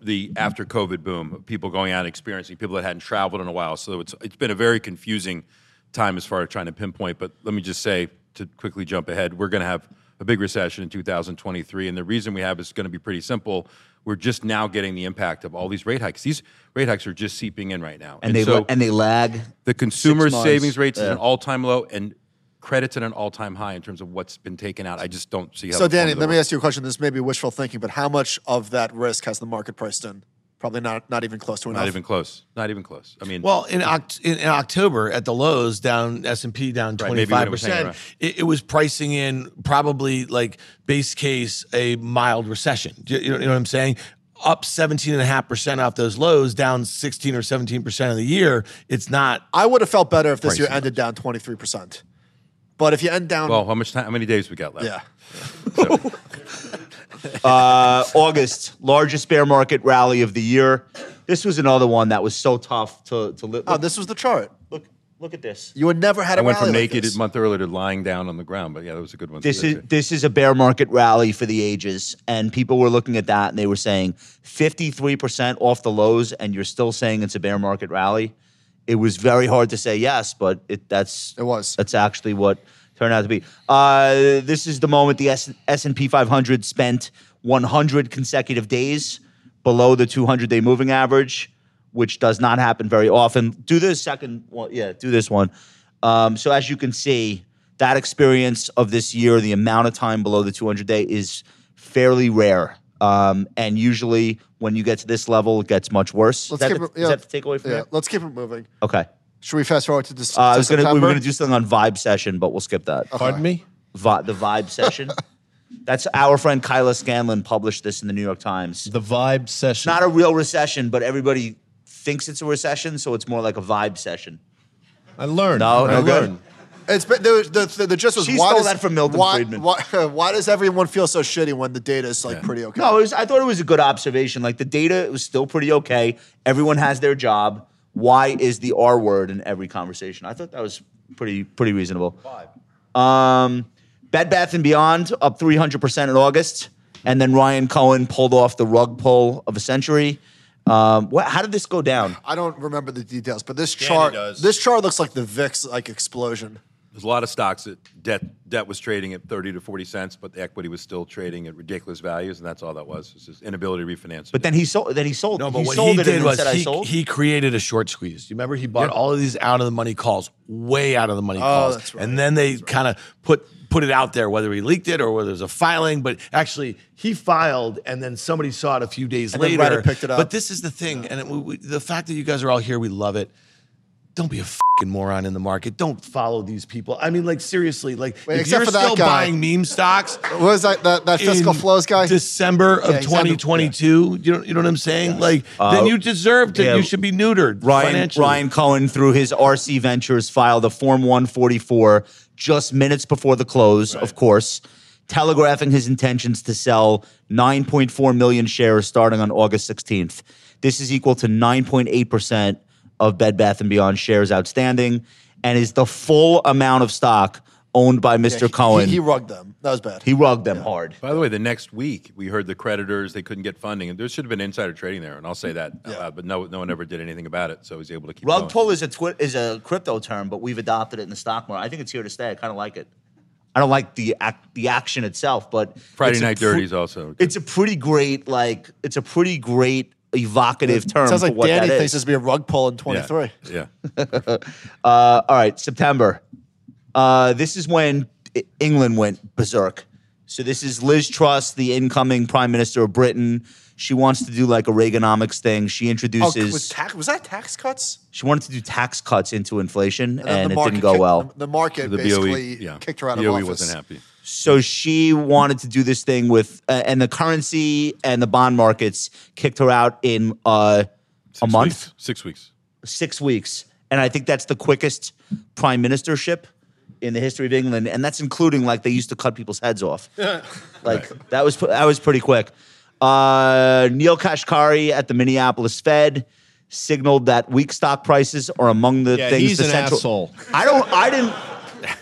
the after COVID boom of people going out and experiencing people that hadn't traveled in a while. So it's it's been a very confusing time as far as trying to pinpoint. But let me just say to quickly jump ahead, we're going to have a big recession in 2023, and the reason we have is going to be pretty simple. We're just now getting the impact of all these rate hikes. These rate hikes are just seeping in right now, and, they so and they lag. the consumer Six savings rates is an all-time low, and credits at an all-time high in terms of what's been taken out. I just don't see how. So, the Danny, let me ask you a question. This may be wishful thinking, but how much of that risk has the market priced in? Probably not, not even close to enough. Not even close. Not even close. I mean, Well, in, Oct- in, in October at the lows, down S and P down Right, twenty maybe when five it was hanging percent. It, it was pricing in probably like base case a mild recession. You, you know, you know what I'm saying? Up seventeen and a half percent off those lows, down sixteen or seventeen percent of the year. It's not. I would have felt better if this year Pricing ended down 23%. But if you end down, well, how much time? How many days we got left? yeah. Uh, August, largest bear market rally of the year. This was another one that was so tough to to live. Oh, this was the chart. look, look at this. You had never had I a went rally from like naked this. a month earlier to lying down on the ground, but yeah, that was a good one. This is this is a bear market rally for the ages, and people were looking at that and they were saying fifty three percent off the lows, and you're still saying it's a bear market rally. It was very hard to say yes, but it that's It was. that's actually what turned out to be. Uh, this is the moment the S and P 500 spent 100 consecutive days below the 200 day moving average, which does not happen very often. Do this second one, yeah, do this one. Um, so as you can see, that experience of this year, the amount of time below the 200 day is fairly rare. Um, and usually, when you get to this level, it gets much worse. Let's is that, keep the, it- is yeah. that the takeaway from Yeah, here? let's keep it moving. Okay. Should we fast forward to this? Uh, I was gonna, we were going to do something on Vibe Session, but we'll skip that. Pardon me? Vi- the Vibe Session. That's our friend Kyla Scanlon published this in the New York Times. The vibe session. Not a real recession, but everybody thinks it's a recession, so it's more like a vibe session. I learned. No, I no good. learned. It's been, the, the, the, the gist was She why stole does, that from Milton why, Friedman. Why, why does everyone feel so shitty when the data is like pretty okay? No, it was, I thought it was a good observation. Like the data was still pretty okay. Everyone has their job. Why is the R word in every conversation? I thought that was pretty pretty reasonable. Um, Bed Bath and Beyond up 300% in August, and then Ryan Cohen pulled off the rug pull of a century. Um, what, how did this go down? I don't remember the details, but this Danny chart does. this chart looks like the VIX like explosion. There's a lot of stocks that debt debt was trading at 30 to 40 cents, but the equity was still trading at ridiculous values, and that's all that was. It's just inability to refinance. But then he sold. Then he sold. No, but he what sold he it did was said, he, he created a short squeeze. You remember he bought all of these out of the money calls, way out of the money oh, calls, that's right. and then they kind of put put it out there, whether he leaked it or whether there's a filing. But actually, he filed, and then somebody saw it a few days And then later. Reddit picked it up. But this is the thing, and it, we, we- the fact that you guys are all here, we love it. Don't be a fucking moron in the market. Don't follow these people. I mean, like seriously, like Wait, if except you're for that still guy. buying meme stocks, What was that that, that fiscal flows guy? December of Yeah, he's under- 2022. You know, you know what I'm saying? Like, then uh, you deserve to. yeah. You should be neutered. Ryan, financially. Ryan Cohen, through his RC Ventures, filed a Form 144 just minutes before the close, of course, telegraphing his intentions to sell 9.4 million shares starting on August 16th. This is equal to 9.8% of Bed Bath & Beyond shares outstanding and is the full amount of stock owned by Mr. He- Cohen. He, He, he rugged them. That was bad. He rugged them hard. By the way, the next week we heard the creditors they couldn't get funding, and there should have been insider trading there, and I'll say that, out loud, but no, no one ever did anything about it, so he was able to keep Rug going. pull is a twi- is a crypto term, but we've adopted it in the stock market. I think it's here to stay. I kind of like it. I don't like the act, the action itself, but Friday Night pr- Dirties also. It's a pretty great like it's a pretty great evocative term Sounds for like what Danny that thinks this would be a rug pull in 23. Yeah. Uh, all right, September. Uh, this is when England went berserk. So this is Liz Truss, the incoming Prime Minister of Britain. She wants to do like a Reaganomics thing. She Oh, introduces. was, tax, was that tax cuts? she wanted to do tax cuts into inflation, then and, the it market didn't go kicked- well. The, the market The basically BOE, yeah. kicked her out of BOE office. wasn't happy. So she wanted to do this thing with, uh, and the currency and the bond markets kicked her out in uh, a month, weeks. Six weeks. six weeks. And I think that's the quickest prime ministership in the history of England, and that's including like they used to cut people's heads off. like that was that was pretty quick. Uh, Neel Kashkari at the Minneapolis Fed signaled that weak stock prices are among the Yeah, things. he's the an central- asshole. I don't. I didn't.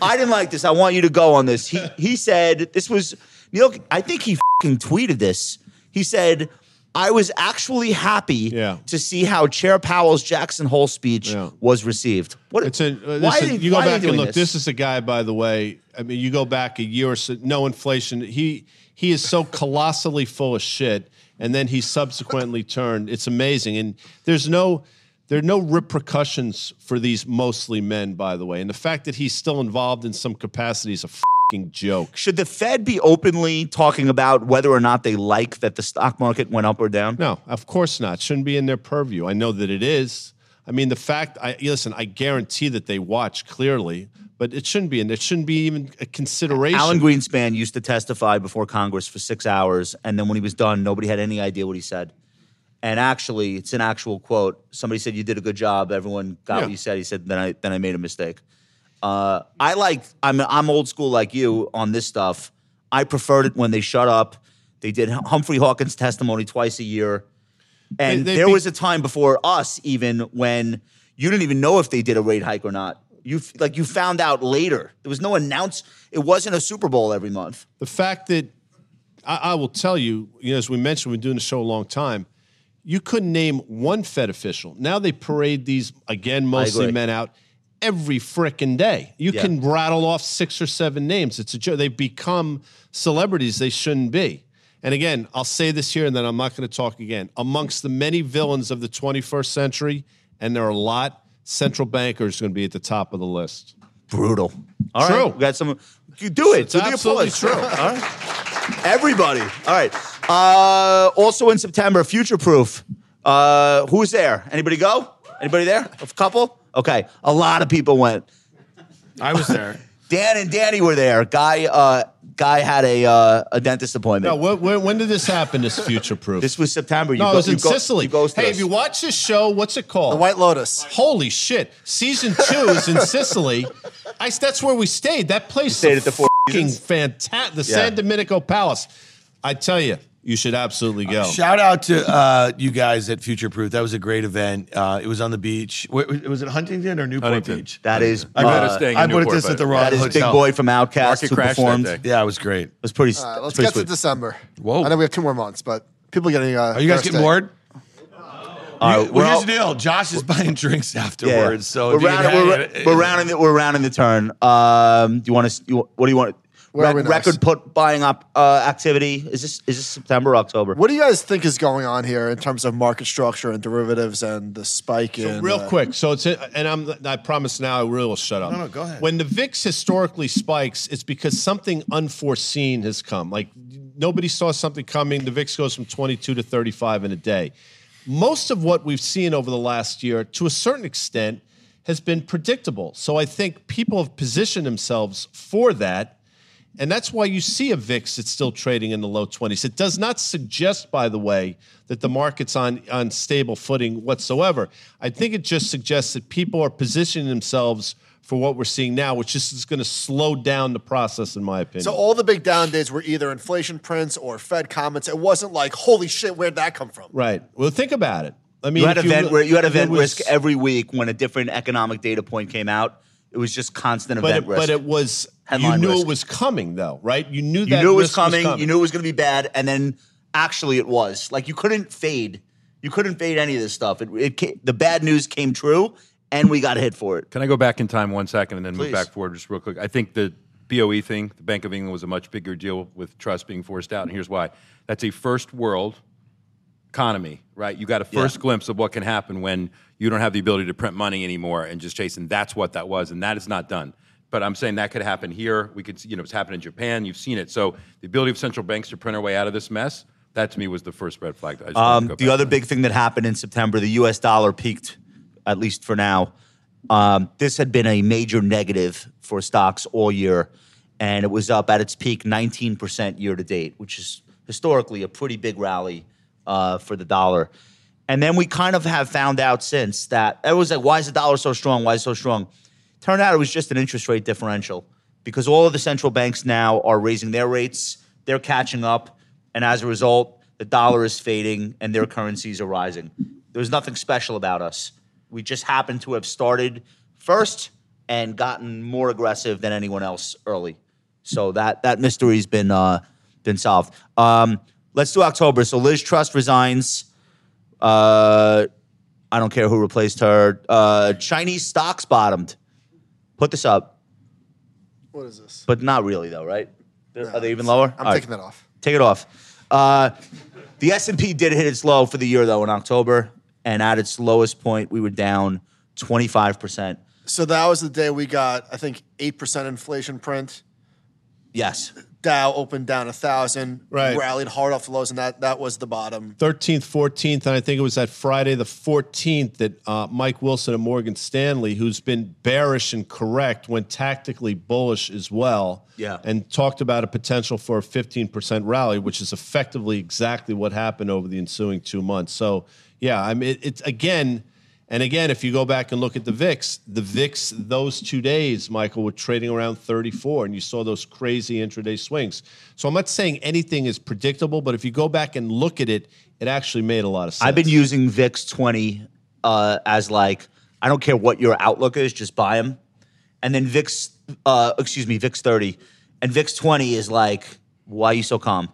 I didn't like this. I want you to go on this. He he said this was Neel. I think he fucking tweeted this. He said. I was actually happy Yeah. to see how Chair Powell's Jackson Hole speech Yeah. was received. What? It's a, uh, why listen, did- you go back and look. This? is a guy, by the way. I mean, you go back a year or so. No inflation. He he is so colossally full of shit, and then he subsequently turned. It's amazing, and there's no there are no repercussions for these mostly men, by the way. And the fact that he's still involved in some capacity is a fucking joke. Should the Fed be openly talking about whether or not they like that the stock market went up or down? No, of course not. Shouldn't be in their purview. I know that it is. I mean, the fact. I listen. I guarantee that they watch clearly, but it shouldn't be, and it shouldn't be even a consideration. Alan Greenspan used to testify before Congress for six hours, and then when he was done, nobody had any idea what he said. And actually, it's an actual quote. Somebody said, "You did a good job. Everyone got Yeah. what you said." He said, "Then I then I made a mistake." Uh, I like. I'm I'm old school like you on this stuff. I preferred it when they shut up. They did Humphrey Hawkins' testimony twice a year, and They- they there be- was a time before us even when you didn't even know if they did a rate hike or not. You like you found out later. There was no announce. It wasn't a Super Bowl every month. the fact that I, I will tell you, you know, as we mentioned, we've been doing the show a long time. You couldn't name one Fed official. Now they parade these again, mostly men out every frickin' day. You Yeah. can rattle off six or seven names. It's a joke. They've become celebrities they shouldn't be. And again, I'll say this here, and then I'm not going to talk again. Amongst the many villains of the 21st century, and there are a lot, central bankers are going to be at the top of the list. Brutal. All right, True. we got some. You do it. It's do absolutely true. All right. Everybody. All right. Uh, also in September, Future Proof. Uh, who's there? Anybody go? Anybody there? A couple? Okay. A lot of people went. I was there. Dan and Danny were there. Guy, uh, guy had a uh, a dentist appointment. No, when, when, when did this happen? This future proof. this was September. You no, go- it was you in go- Sicily. you ghosted hey, us. have you watched this show? What's it called? The White Lotus. Holy shit! Season two is in Sicily. I, that's where we stayed. That place stayed is at the Four fucking fantastic. The Yeah. San Domenico Palace. I tell you, you should absolutely go. Shout out to uh, you guys at Future Proof. That was a great event. Uh, it was on the beach. Wait, was it Huntington or Newport Huntington. Beach? That is. I You had uh, us staying I put Newport, this at but- the wrong that is hotel. Big Boi from OutKast Market who crashed that performed. day. Yeah, it was great. It was pretty. All right, let's pretty get to. December. Whoa. I know we have two more months, but people getting. Uh, Are you guys getting bored? All right, You- we're well, here's the deal. Josh is buying drinks Yeah, afterwards. So we're, if you rounding, we're, we're rounding the, we're rounding the turn. Um, do you want to? What do you want? Where are we record put buying up uh, activity. Is this is this September or October? What do you guys think is going on here in terms of market structure and derivatives and the spike So in? real uh, quick, so it's and I'm I promise now I really will shut up. No, no, go ahead. When the VIX historically spikes, it's because something unforeseen has come. Like nobody saw something coming. The VIX goes from 22 to 35 in a day. Most of what we've seen over the last year, to a certain extent, has been predictable. So I think people have positioned themselves for that. And that's why you see a VIX that's still trading in the low 20s. It does not suggest, by the way, that the market's on, on stable footing whatsoever. I think it just suggests that people are positioning themselves for what we're seeing now, which is, is going to slow down the process, in my opinion. So all the big down days were either inflation prints or Fed comments. It wasn't like, holy shit, where'd that come from? right. Well, think about it. I mean, You had if event look- where you had event was- risk every week when a different economic data point came out. It was just constant but event it, risk. but it was Headline you knew risk. it was coming though, right? You knew you that knew it was risk coming, coming. You knew it was going to be bad, and then actually it was. Like you couldn't fade. You couldn't fade any of this stuff. It, it ca- the bad news came true, and we got hit for it. Can I go back in time one second and then Please. move back forward just real quick? I think the BOE thing, the Bank of England, was a much bigger deal with Truss being forced out, and here's why. That's a first world economy, right? You got a first Yeah. glimpse of what can happen when you don't have the ability to print money anymore and just chase, and that's what that was, and that is not done. But I'm saying that could happen here. We could, see- you know, it's happened in Japan. You've seen it. So the ability of central banks to print our way out of this mess That to me was the first red flag. I just wanted to Um, the other to. big thing that happened in September, the U.S. dollar peaked, at least for now. Um, this had been a major negative for stocks all year, and it was up at its peak 19% year to date, which is historically a pretty big rally uh, for the dollar. And then we kind of have found out since that it was like, why is the dollar so strong? Why is so strong? Turned out it was just an interest rate differential because all of the central banks now are raising their rates, they're catching up, and as a result, the dollar is fading and their currencies are rising. There's nothing special about us. We just happen to have started first and gotten more aggressive than anyone else early. So that that mystery's been uh, been solved. Um, let's do October. So Liz Truss resigns. Uh, I don't care who replaced her. Uh, Chinese stocks bottomed. Put this up, What is this? but not really though, right? They're- they even lower? I'm All right. taking that off. Take it off. Uh, the S and P did hit its low for the year though in October, and at its lowest point, we were down 25 percent. So that was the day we got, I think, eight percent inflation print. Yes, Dow opened down a thousand, Right. rallied hard off the lows, and that that was the bottom. 13th, 14th, and I think it was that Friday, the 14th, that uh, Mike Wilson at Morgan Stanley, who's been bearish and correct, went tactically bullish as well. Yeah. And talked about a potential for a 15% rally, which is effectively exactly what happened over the ensuing two months. So, yeah, I mean, it, it's again, and again, if you go back and look at the VIX, the VIX those two days, Michael, were trading around 34, and you saw those crazy intraday swings. So I'm not saying anything is predictable, but if you go back and look at it, it actually made a lot of sense. I've been using VIX 20 uh, as like I don't care what your outlook is, just buy them. And then VIX, uh, excuse me, VIX 30, and VIX 20 is like, why are you so calm?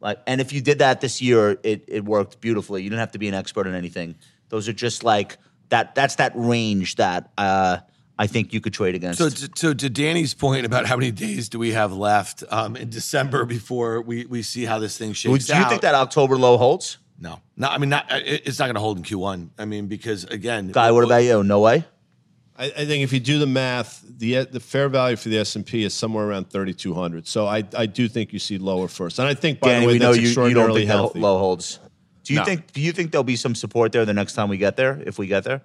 Like, and if you did that this year, it it worked beautifully. You didn't have to be an expert in anything. Those are just like that. That's that range that uh, I think you could trade against. So, to, so to Danny's point about how many days do we have left um, in December before we, we see how this thing shakes Would you out? think that October low holds? No, no. I mean, not, it- it's not going to hold in Q1. I mean, because again, Guy, what about you? No way. I, I think if you do the math, the the fair value for the S and P is somewhere around 3,200. So I I do think you see lower first, and I think by Danny, the way we know that's you, you don't extraordinarily think that healthy. low holds. Do you No. think? Do you think there'll be some support there the next time we get there? If we get there,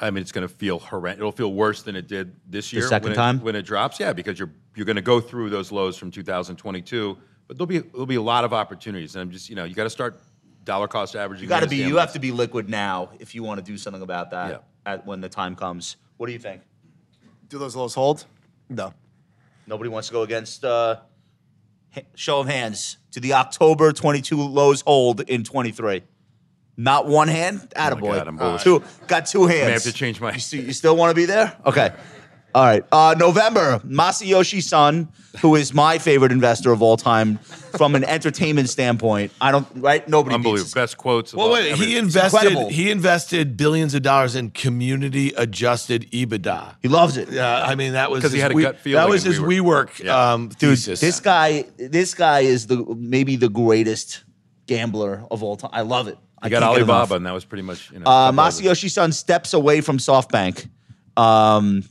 I mean, it's going to feel horrendous. It'll feel worse than it did this year. The second when it, time? when it drops. Yeah, because you're you're going to go through those lows from 2022, but there'll be there'll be a lot of opportunities, and I'm just you know you got to start dollar cost averaging. you got to be. You have to be liquid now if you want to do something about that Yeah. at when the time comes. What do you think? Do those lows hold? No. Nobody wants to go against. Uh, ha- show of hands. to the October 22 lows hold in 23? Not one hand. Oh Attaboy. God, I'm. Two. Got two hands. I have to change my- You, see, you still want to be there? Okay. All right. Uh, November, Masayoshi Son, who is my favorite investor of all time from an entertainment standpoint. I don't, right? Nobody beats Unbelievable. this. Best quotes. of Well, all- wait. every- He invested. incredible. He invested billions of dollars in community adjusted EBITDA. He loves it. Yeah, I mean that was 'Cause he had a we- gut feeling That was his we WeWork Yeah. um, Dude, thesis. this guy, this guy is the maybe the greatest gambler of all time. I love it. I I got can't get enough. Alibaba, and that was pretty much you know. Uh, couple of it. Masayoshi Son steps away from SoftBank. Um,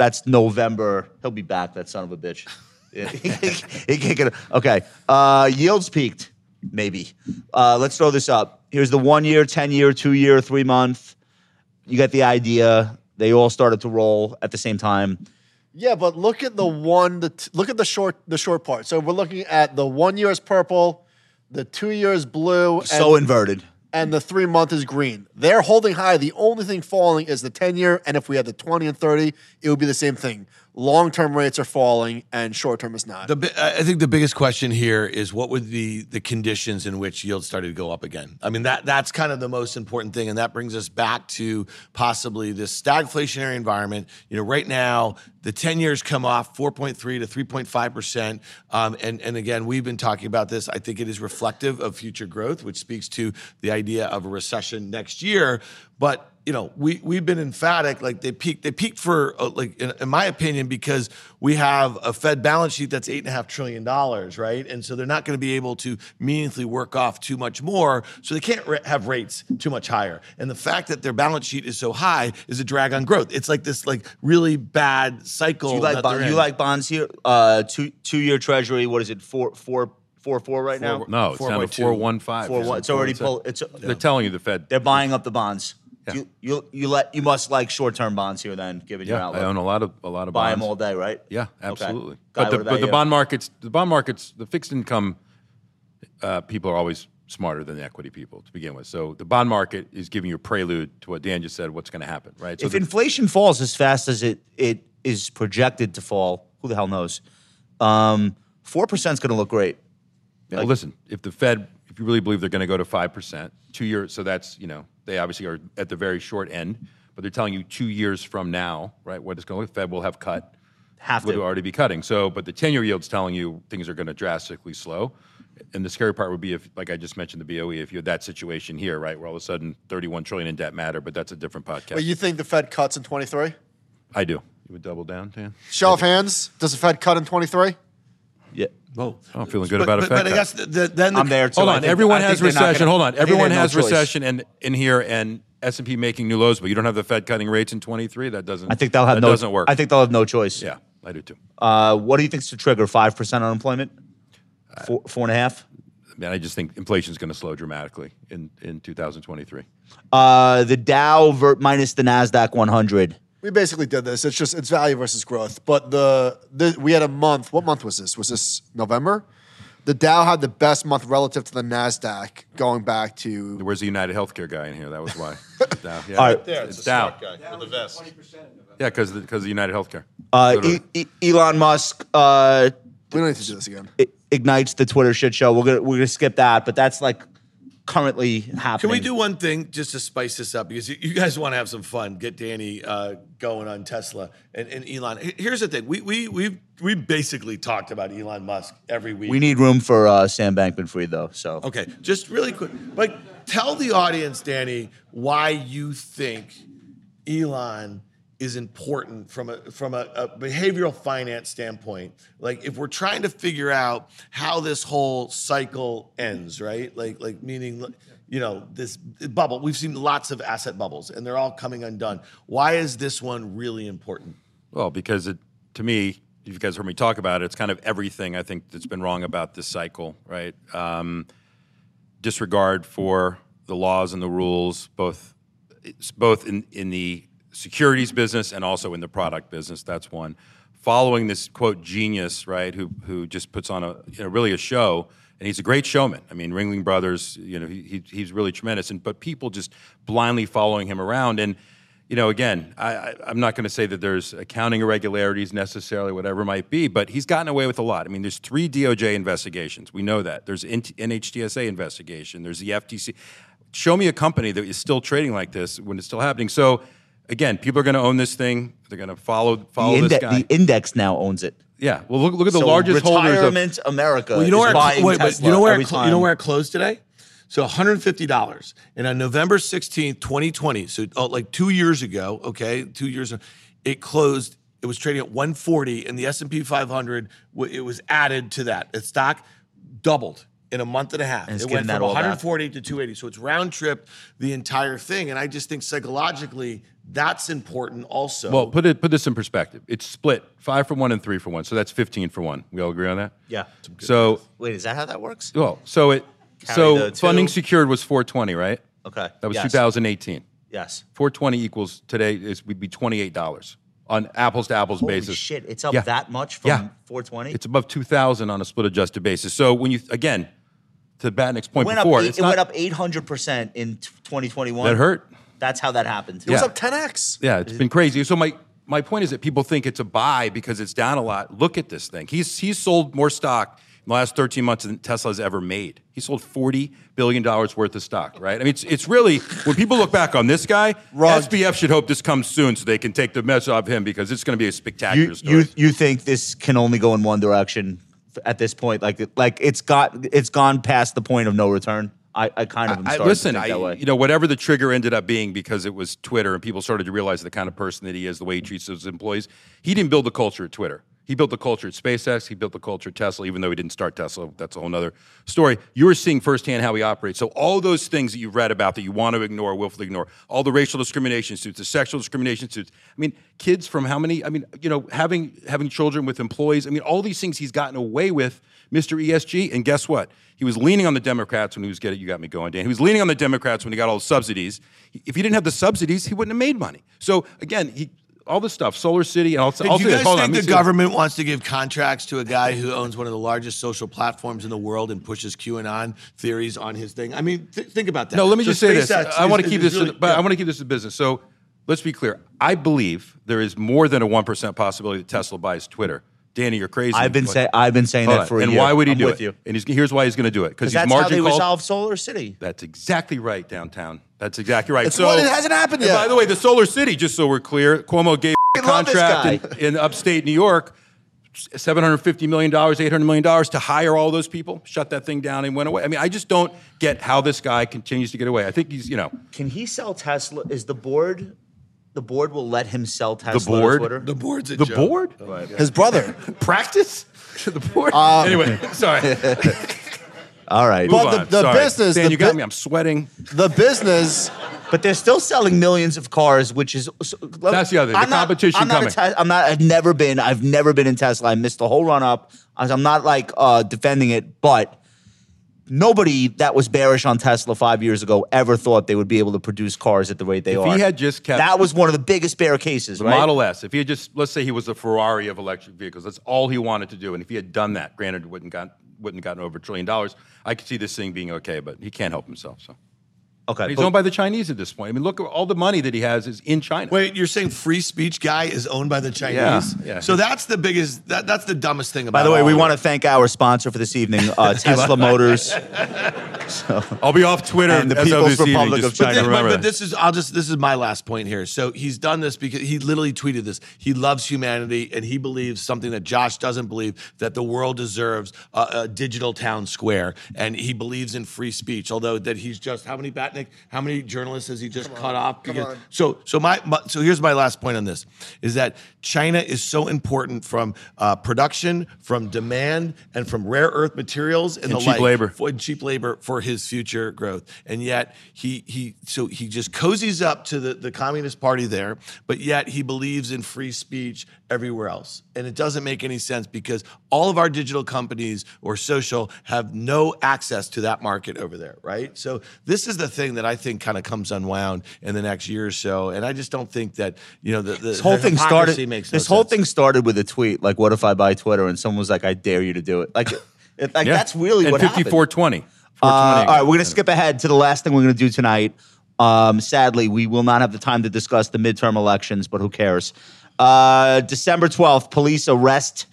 that's November. He'll be back. That son of a bitch. He can't get it. Okay. Uh, yields peaked. Maybe. Uh, let's throw this up. Here's the one year, ten year, two year, three month. You get the idea. They all started to roll at the same time. Yeah, but look at the one. The t- look at the short the short part. So we're looking at the one year is purple, the two years blue, So inverted. And the three month is green. They're holding high. The only thing falling is the ten year, and if we had the twenty and thirty, it would be the same thing. Long term rates are falling, and short term is not. The, I think the biggest question here is what would the the conditions in which yields started to go up again? I mean that that's kind of the most important thing, and that brings us back to possibly this stagflationary environment. You know, right now the ten years come off four point three to three point five percent, um, and and again we've been talking about this. I think it is reflective of future growth, which speaks to the idea of a recession next year, but you know, we we've been emphatic. Like they peaked, they peaked for uh, like in, in my opinion because we have a Fed balance sheet that's eight and a half trillion dollars, right? And so they're not going to be able to meaningfully work off too much more. So they can't ra- have rates too much higher. And the fact that their balance sheet is so high is a drag on growth. It's like this like really bad cycle. You like bond, you like bonds here? Uh, two two year Treasury. What is it? Four four Four four right now. No, it's down to four one five. Four one. It's already pulled. It's They're telling you the Fed. they're buying up the bonds. Yeah. You you you let you must like short term bonds here then, given your Yeah, outlook. I own a lot of a lot of Buy bonds. them all day, right? Yeah, Okay. absolutely. Guy, But the, but the bond markets, the bond markets, the fixed income uh, people are always smarter than the equity people to begin with. So the bond market is giving you a prelude to what Dan just said. What's going to happen, right? So if the- inflation falls as fast as it it is projected to fall, who the hell knows? Um, Four percent is going to look great. Well, listen, if the Fed, if you really believe they're going to go to five percent, two years, so that's you know they obviously are at the very short end, but they're telling you two years from now, right? What is going to like Fed will have cut, Have would to. already be cutting. So, but the ten-year yield's telling you things are going to drastically slow. And the scary part would be if, like I just mentioned, the BOE, if you had that situation here, right, where all of a sudden 31 trillion in debt matter, but that's a different podcast. But you think the Fed cuts in 23? I do. You would double down, Dan? Show of hands. Does the Fed cut in 23? Yeah. Whoa. Oh, I'm feeling good But, about it. but, but I guess the, the, then the, I'm there too. Hold on, think- everyone has recession. gonna- Hold on, I think they everyone have no has recession and in here and S and P making new lows, but you don't have the Fed cutting rates in 23. That doesn't. I think they'll have that no. Doesn't work. I think they'll have no choice. Yeah, I do too. Uh, what do you think's to trigger five percent unemployment? Four, four and a half. Man, I just think inflation is going to slow dramatically in in 2023. Uh, the Dow ver- minus the Nasdaq 100. We basically did this. It's just it's value versus growth. But the, the we had a month. What month was this? Was this November? The Dow had the best month relative to the Nasdaq going back to Where's the United Healthcare guy in here? That was why. Dow. Yeah, All right. There, it's, it's, a Dow. smart guy with a vest. Yeah, because because the United Healthcare. Uh, E- E- Elon Musk uh, we don't need to do this again. i- ignites the Twitter shit show. We're gonna we're gonna skip that, but that's like currently happening. Can we do one thing just to spice this up? Because you, you guys want to have some fun. Get Danny uh, going on Tesla and, and Elon. Here's the thing: we we we we basically talked about Elon Musk every week. We need room for uh, Sam Bankman-Fried though. So Okay, just really quick. Like, tell the audience, Danny, why you think Elon is important from a from a, a behavioral finance standpoint. Like, if we're trying to figure out how this whole cycle ends, right? Like, like meaning, you know, this bubble. We've seen lots of asset bubbles, and they're all coming undone. Why is this one really important? Well, because it, to me, if you guys heard me talk about it, it's kind of everything I think that's been wrong about this cycle, right? Um, disregard for the laws and the rules, both both in, in the securities business and also in the product business. That's one. Following this quote genius, right, who who just puts on a you know, really a show, and he's a great showman. I mean, Ringling Brothers, you know, he, he he's really tremendous. And but people just blindly following him around and you know, again, I, I'm not going to say that there's accounting irregularities necessarily, whatever might be, but he's gotten away with a lot. I mean, there's three DOJ investigations. We know that. There's NHTSA investigation. There's the FTC. Show me a company that is still trading like this when it's still happening. So, again, people are going to own this thing. They're going to follow follow the, this guy. the index now owns it. yeah. Well, look look at the so largest holders of. retirement America Well, you know is where it, buying wait, but Tesla you know where every it, you know where it closed today? So $150. And on November 16th, 2020, so oh, like 2 years ago, okay? 2 years it closed it was trading at 140 and the S&P 500 w- it was added to that. The stock doubled in a month and a half. And it went from all back. to 280. So it's round trip the entire thing and I just think psychologically that's important also. Well, put it put this in perspective. It's split five for one and three for one. So that's 15 for one. We all agree on that. Yeah. So Wait, is that how that works? well, so it Carry so funding secured was 420, right? Okay. That was Yes. 2018. Yes. 420 equals today is would be $28 on apples to apples Holy basis. shit, it's up Yeah. that much from Yeah. 420? It's above 2000 on a split adjusted basis. So when you again to Batnick's point it went before, up, eight, it's it not, went up 800% in 2021. that hurt. That's how that happened. It was Yeah. up 10x. Yeah, it's been crazy. So my my point is that people think it's a buy because it's down a lot. Look at this thing. He's he's sold more stock in the last 13 months than Tesla's ever made. He sold 40 billion dollars worth of stock, right? I mean, it's it's really when people look back on this guy, Rug. SBF should hope this comes soon so they can take the mess off him because it's going to be a spectacular you, story. you you think this can only go in one direction f- at this point? Like like it's got it's gone past the point of no return. I, I kind of am I, listen, to think that I, way. you know, whatever the trigger ended up being because it was Twitter and people started to realize the kind of person that he is, the way he treats his employees. He didn't build the culture at Twitter. He built the culture at SpaceX. He built the culture at Tesla, even though he didn't start Tesla. That's a whole other story. You were seeing firsthand how he operates. So all those things that you've read about that you want to ignore, willfully ignore, all the racial discrimination suits, the sexual discrimination suits. I mean, kids from how many? I mean, you know, having having children with employees. I mean, all these things he's gotten away with Mr. ESG. And guess what? He was leaning on the Democrats when he was getting. You got me going, Dan. He was leaning on the Democrats when he got all the subsidies. If he didn't have the subsidies, he wouldn't have made money. So again, he. All this stuff, Solar City, and Hey, I'll do you guys think the government wants to give contracts to a guy who owns one of the largest social platforms in the world and pushes QAnon theories on his thing? I mean, th- think about that. No, let me So just say this. I want to keep this, really- in, but yeah. I want to keep this in business. So let's be clear. I believe there is more than a one percent possibility that Tesla buys Twitter. Danny, you're crazy. I've been but- say I've been saying that on. for a and year. why would he I'm do with it? you? And he's, here's why he's going to do it because Because he's that's how margin they called. resolve Solar City. That's exactly right downtown. That's exactly right. It's so it hasn't happened and yet. By the way, the Solar City, just so we're clear, Cuomo gave a contract in, in upstate New York, seven hundred fifty million dollars, eight hundred million dollars to hire all those people. Shut that thing down and went away. I mean, I just don't get how this guy continues to get away. I think he's, you know, Can he sell Tesla? Is the board? The board will let him sell Tesla the board, Twitter. The board's a the joke. board, His brother. practice, the board. Uh, anyway, sorry. All right, Move But the- on. the Sorry. business- Dan, the you got bu- me. I'm sweating. The business. but they're still selling millions of cars, which is so- That's the other thing. The I'm not- competition I'm not, a coming. Tes- I'm not. I've never been. I've never been in Tesla. I missed the whole run up. I'm not like uh, defending it, but nobody that was bearish on Tesla five years ago ever thought they would be able to produce cars at the rate they If are. he had just kept- that was one of the biggest bear cases. The right? Model S. If he had just, let's say he was the Ferrari of electric vehicles, that's all he wanted to do. And if he had done that, granted, wouldn't got wouldn't gotten over a trillion dollars. I could see this thing being okay, but he can't help himself. So Okay, he's but- owned by the Chinese at this point. I mean, look at all the money that he has is in China. Wait, you're saying free speech guy is owned by the Chinese? Yeah, yeah. So that's the biggest. That, that's the dumbest thing about. It. By the way, all we want to thank our sponsor for this evening, uh, Tesla Motors. I'll be off Twitter And the as People's this evening, Republic just of China. But, remember but that. this is I'll just this is my last point here. So he's done this because he literally tweeted this. He loves humanity and he believes something that Josh doesn't believe that the world deserves a, a digital town square and he believes in free speech. Although that he's just how many Batnick, how many journalists has he just cut off? come Because- on. So so my, my so here's my last point on this is that China is so important from uh, production, from demand, and from rare earth materials and, And the cheap like labor. for cheap labor for his future growth. And yet he he so he just cozies up to the, the Communist Party there, but yet he believes in free speech everywhere else. And it doesn't make any sense because all of our digital companies or social have no access to that market over there, right? So this is the thing that I think kind of comes unwound in the next year or so. And I just don't think that, you know, the, the This whole thing started. makes no this whole sense. thing started with a tweet like, "What if I buy Twitter?" And someone was like, "I dare you to do it." Like, it, like Yeah. that's really and what happened. 5420. Uh, all 420 right, we're going to skip ahead to the last thing we're going to do tonight. Um, sadly, we will not have the time to discuss the midterm elections, but who cares? Uh, December 12th, police arrest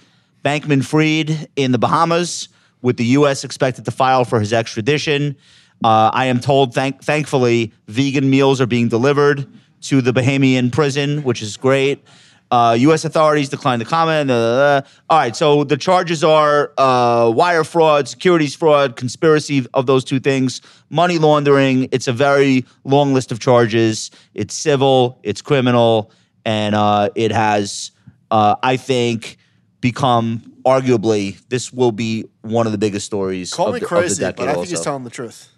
Bankman Fried in the Bahamas, with the U.S. expected to file for his extradition. Uh, I am told, thank- thankfully, vegan meals are being delivered to the Bahamian prison, which is great. Uh, U.S. authorities declined to comment. Uh, all right, so the charges are uh, wire fraud, securities fraud, conspiracy of those two things, money laundering. It's a very long list of charges. It's civil, it's criminal, and uh, it has, uh, I think, become arguably this will be one of the biggest stories. Call of me the, of the decade but I think also. he's telling the truth.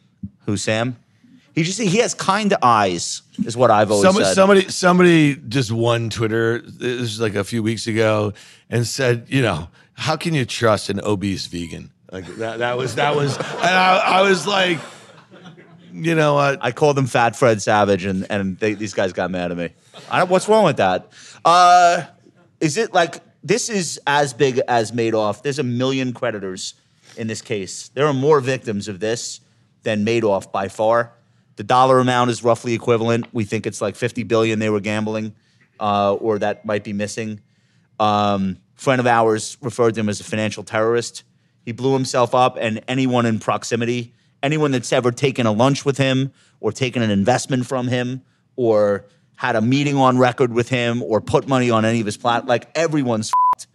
Who Sam? He just he has kind eyes, is what I've always Somebody, said. somebody, somebody just won Twitter. This was like a few weeks ago, and said, you know, how can you trust an obese vegan? Like that. That was that was, and I, I was like, you know what? I called him Fat Fred Savage, and and they, these guys got mad at me. What's wrong with that? Uh, is it like this is as big as Madoff? There's a million creditors in this case. There are more victims of this than Madoff by far. The dollar amount is roughly equivalent. We think it's like 50 billion they were gambling, uh, or that might be missing. Um, friend of ours referred to him as a financial terrorist. He blew himself up, and anyone in proximity, anyone that's ever taken a lunch with him, or taken an investment from him, or had a meeting on record with him, or put money on any of his plat, like everyone's f***ed.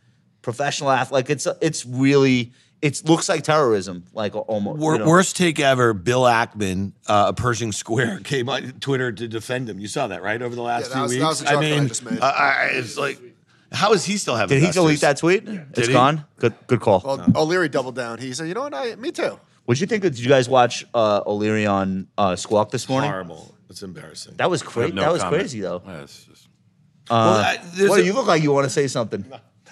professional athlete. Like it's it's really it looks like terrorism, like almost. Wor- you know. Worst take ever. Bill Ackman, uh, Pershing Square, came on Twitter to defend him. You saw that, right? Over the last Yeah, that few was- that weeks. was I that I mean, just made. I- I- it's like, how is he still having? Did he delete that tweet? it's he? gone. Good good call. Well, O'Leary doubled down. He said, "You know what? I, me too." What'd you think? Did you guys watch uh, O'Leary on uh, Squawk this morning? Horrible. It's embarrassing. That was I crazy. no that was comment. crazy though. Yeah, it's just- well, I- there's What a- do you look like? You want to say something?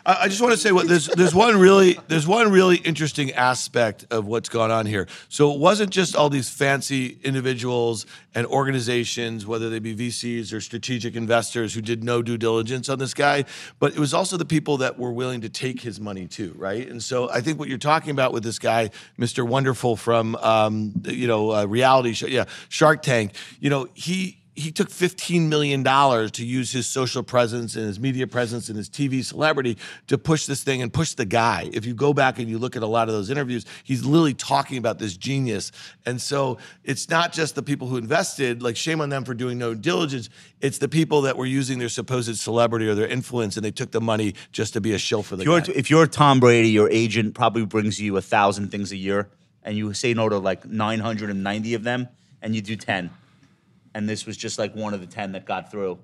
I, I just want to say what there's there's one really there's one really interesting aspect of what's gone on here. So it wasn't just all these fancy individuals and organizations, whether they be VCs or strategic investors, who did no due diligence on this guy, but it was also the people that were willing to take his money too, right? And so I think what you're talking about with this guy, Mr. Wonderful from um, you know uh, reality show, yeah, Shark Tank. You know he he took $15 million to use his social presence and his media presence and his TV celebrity to push this thing and push the guy. If you go back and you look at a lot of those interviews, he's literally talking about this genius. And so it's not just the people who invested, like shame on them for doing no diligence. It's the people that were using their supposed celebrity or their influence and they took the money just to be a shill for the If you're, guy. if you're Tom Brady, your agent probably brings you a thousand things a year, and you say no to like 990 of them, and you do 10. And this was just like one of the 10 that got through.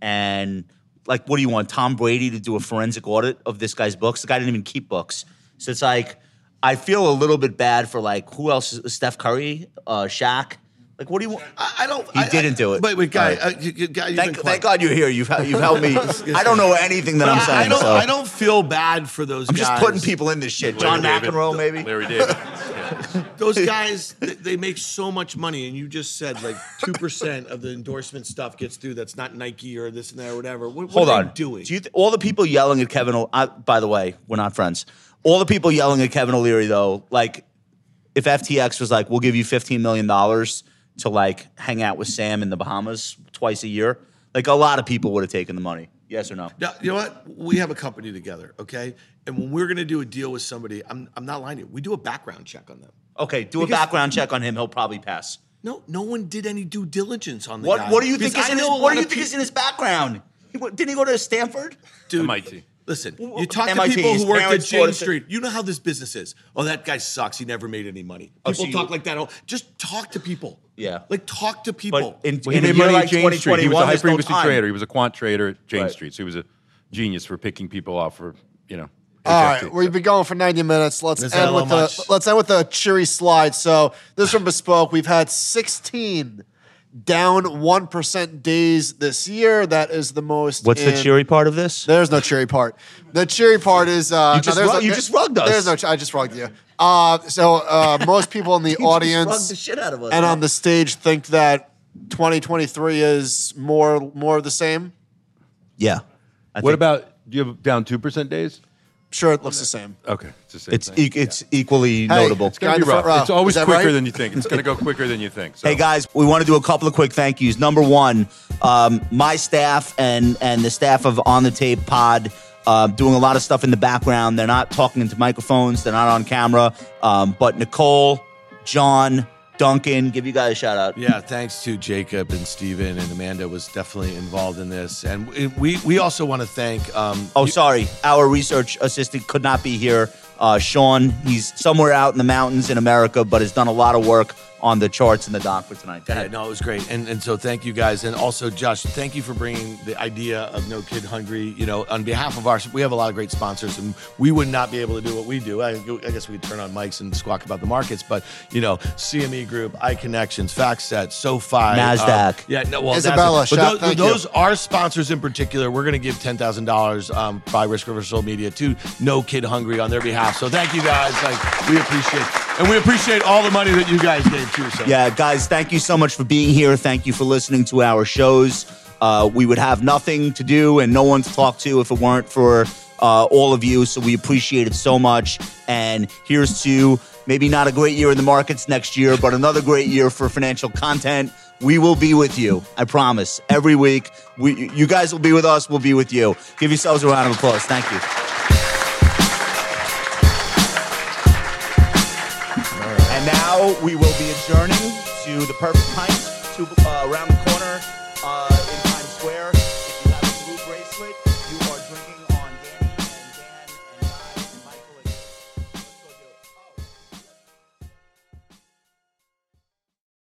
And like, what do you want? Tom Brady to do a forensic audit of this guy's books? The guy didn't even keep books. So it's like, I feel a little bit bad for like, who else? Steph Curry, uh, Shaq. Like, what do you want? I, I don't. He I- didn't do it. Wait, wait, guy. Uh, you- you- guy Thank, thank. God you're here. You've, you've helped me. I don't know anything that I'm saying. I don't. so. I don't feel bad for those I'm guys. just putting people in this shit. John David. McEnroe, maybe. Larry David. Those guys, they, make so much money, and you just said like two percent of the endorsement stuff gets through. That's not Nike or this and that or whatever. What, what Hold are on. doing? Do you th- all the people yelling at Kevin? O- I, by the way, we're not friends. All the people yelling at Kevin O'Leary, though, like if FTX was like, "We'll give you fifteen million dollars to like hang out with Sam in the Bahamas twice a year," like a lot of people would have taken the money. Yes or no? Now, you know what? We have a company together, okay? And when we're going to do a deal with somebody, I'm, I'm not lying to you. We do a background check on them. Okay, do a background check on him. He'll probably pass. No, no one did any due diligence on the What guy. What do you think is in his What do you think peop- is in his background? He, wa- didn't he go to Stanford? Dude, MIT. Listen, you talk MIT, to people who work at parents Jane. Street. You know how this business is. Oh, that guy sucks. He never made any money. People Oh, so you- talk like that. Oh, just talk to people. Yeah. like talk to people. But in, Well, he in a year money like at Jane Street. He was a high there's no frequency trader. He was a quant trader at Jane Right. Street. So he was a genius for picking people off for, you know. All right, HFT. we've been going for 90 minutes. Let's There's end with the much. let's end with the cheery slide. So this is from Bespoke. We've had 16 down one percent days this year. That is the most. What's the cheery part of this? There's no cheery part. The cheery part is uh, You just there's rug- no- you just rugged us. There's no. ch- I just rugged you. Uh, so uh, most people in the Rugged audience the shit out of us. and on the stage think that 2023 is more more of the same. yeah. I What think about, do you have down 2% days? Sure, it looks the same. Okay. It's the same It's thing. e- it's equally notable. It's going Guy to in be the front rough. row. It's always Is that quicker right? than you think. It's going to go quicker than you think. So. Hey guys, we want to do a couple of quick thank yous. Number one, um, my staff and and the staff of On the Tape Pod. Uh, doing a lot of stuff in the background. They're not talking into microphones. They're not on camera. Um, but Nicole, John, Duncan, give you guys a shout out. Yeah, thanks to Jacob and Steven and Amanda was definitely involved in this. And we we also want to thank um Oh, sorry. Our research assistant could not be here. Uh, Sean, he's somewhere out in the mountains in America, but has done a lot of work on the charts and the doc for tonight. Go Yeah, no, it was great, and and so thank you guys, and also Josh, thank you for bringing the idea of No Kid Hungry. You know, on behalf of our, we have a lot of great sponsors, and we would not be able to do what we do. I, I guess we could turn on mics and squawk about the markets, but you know, CME Group, iConnections, FactSet, SoFi, NASDAQ. um, yeah, no, well, Isabella, NASDAQ. But those, thank you. those are sponsors in particular. We're going to give ten thousand dollars um, by Risk Reversal Media to No Kid Hungry on their behalf. So thank you guys. Like we appreciate, and we appreciate all the money that you guys gave Yeah, guys, thank you so much for being here. Thank you for listening to our shows. Uh, we would have nothing to do and no one to talk to if it weren't for uh, all of you. So we appreciate it so much. And here's to maybe not a great year in the markets next year, but another great year for financial content. We will be with you. I promise. Every week, we, you guys will be with us. We'll be with you. Give yourselves a round of applause. Thank you. we will be adjourning to the Perfect Pint, to, uh, around the corner. Uh,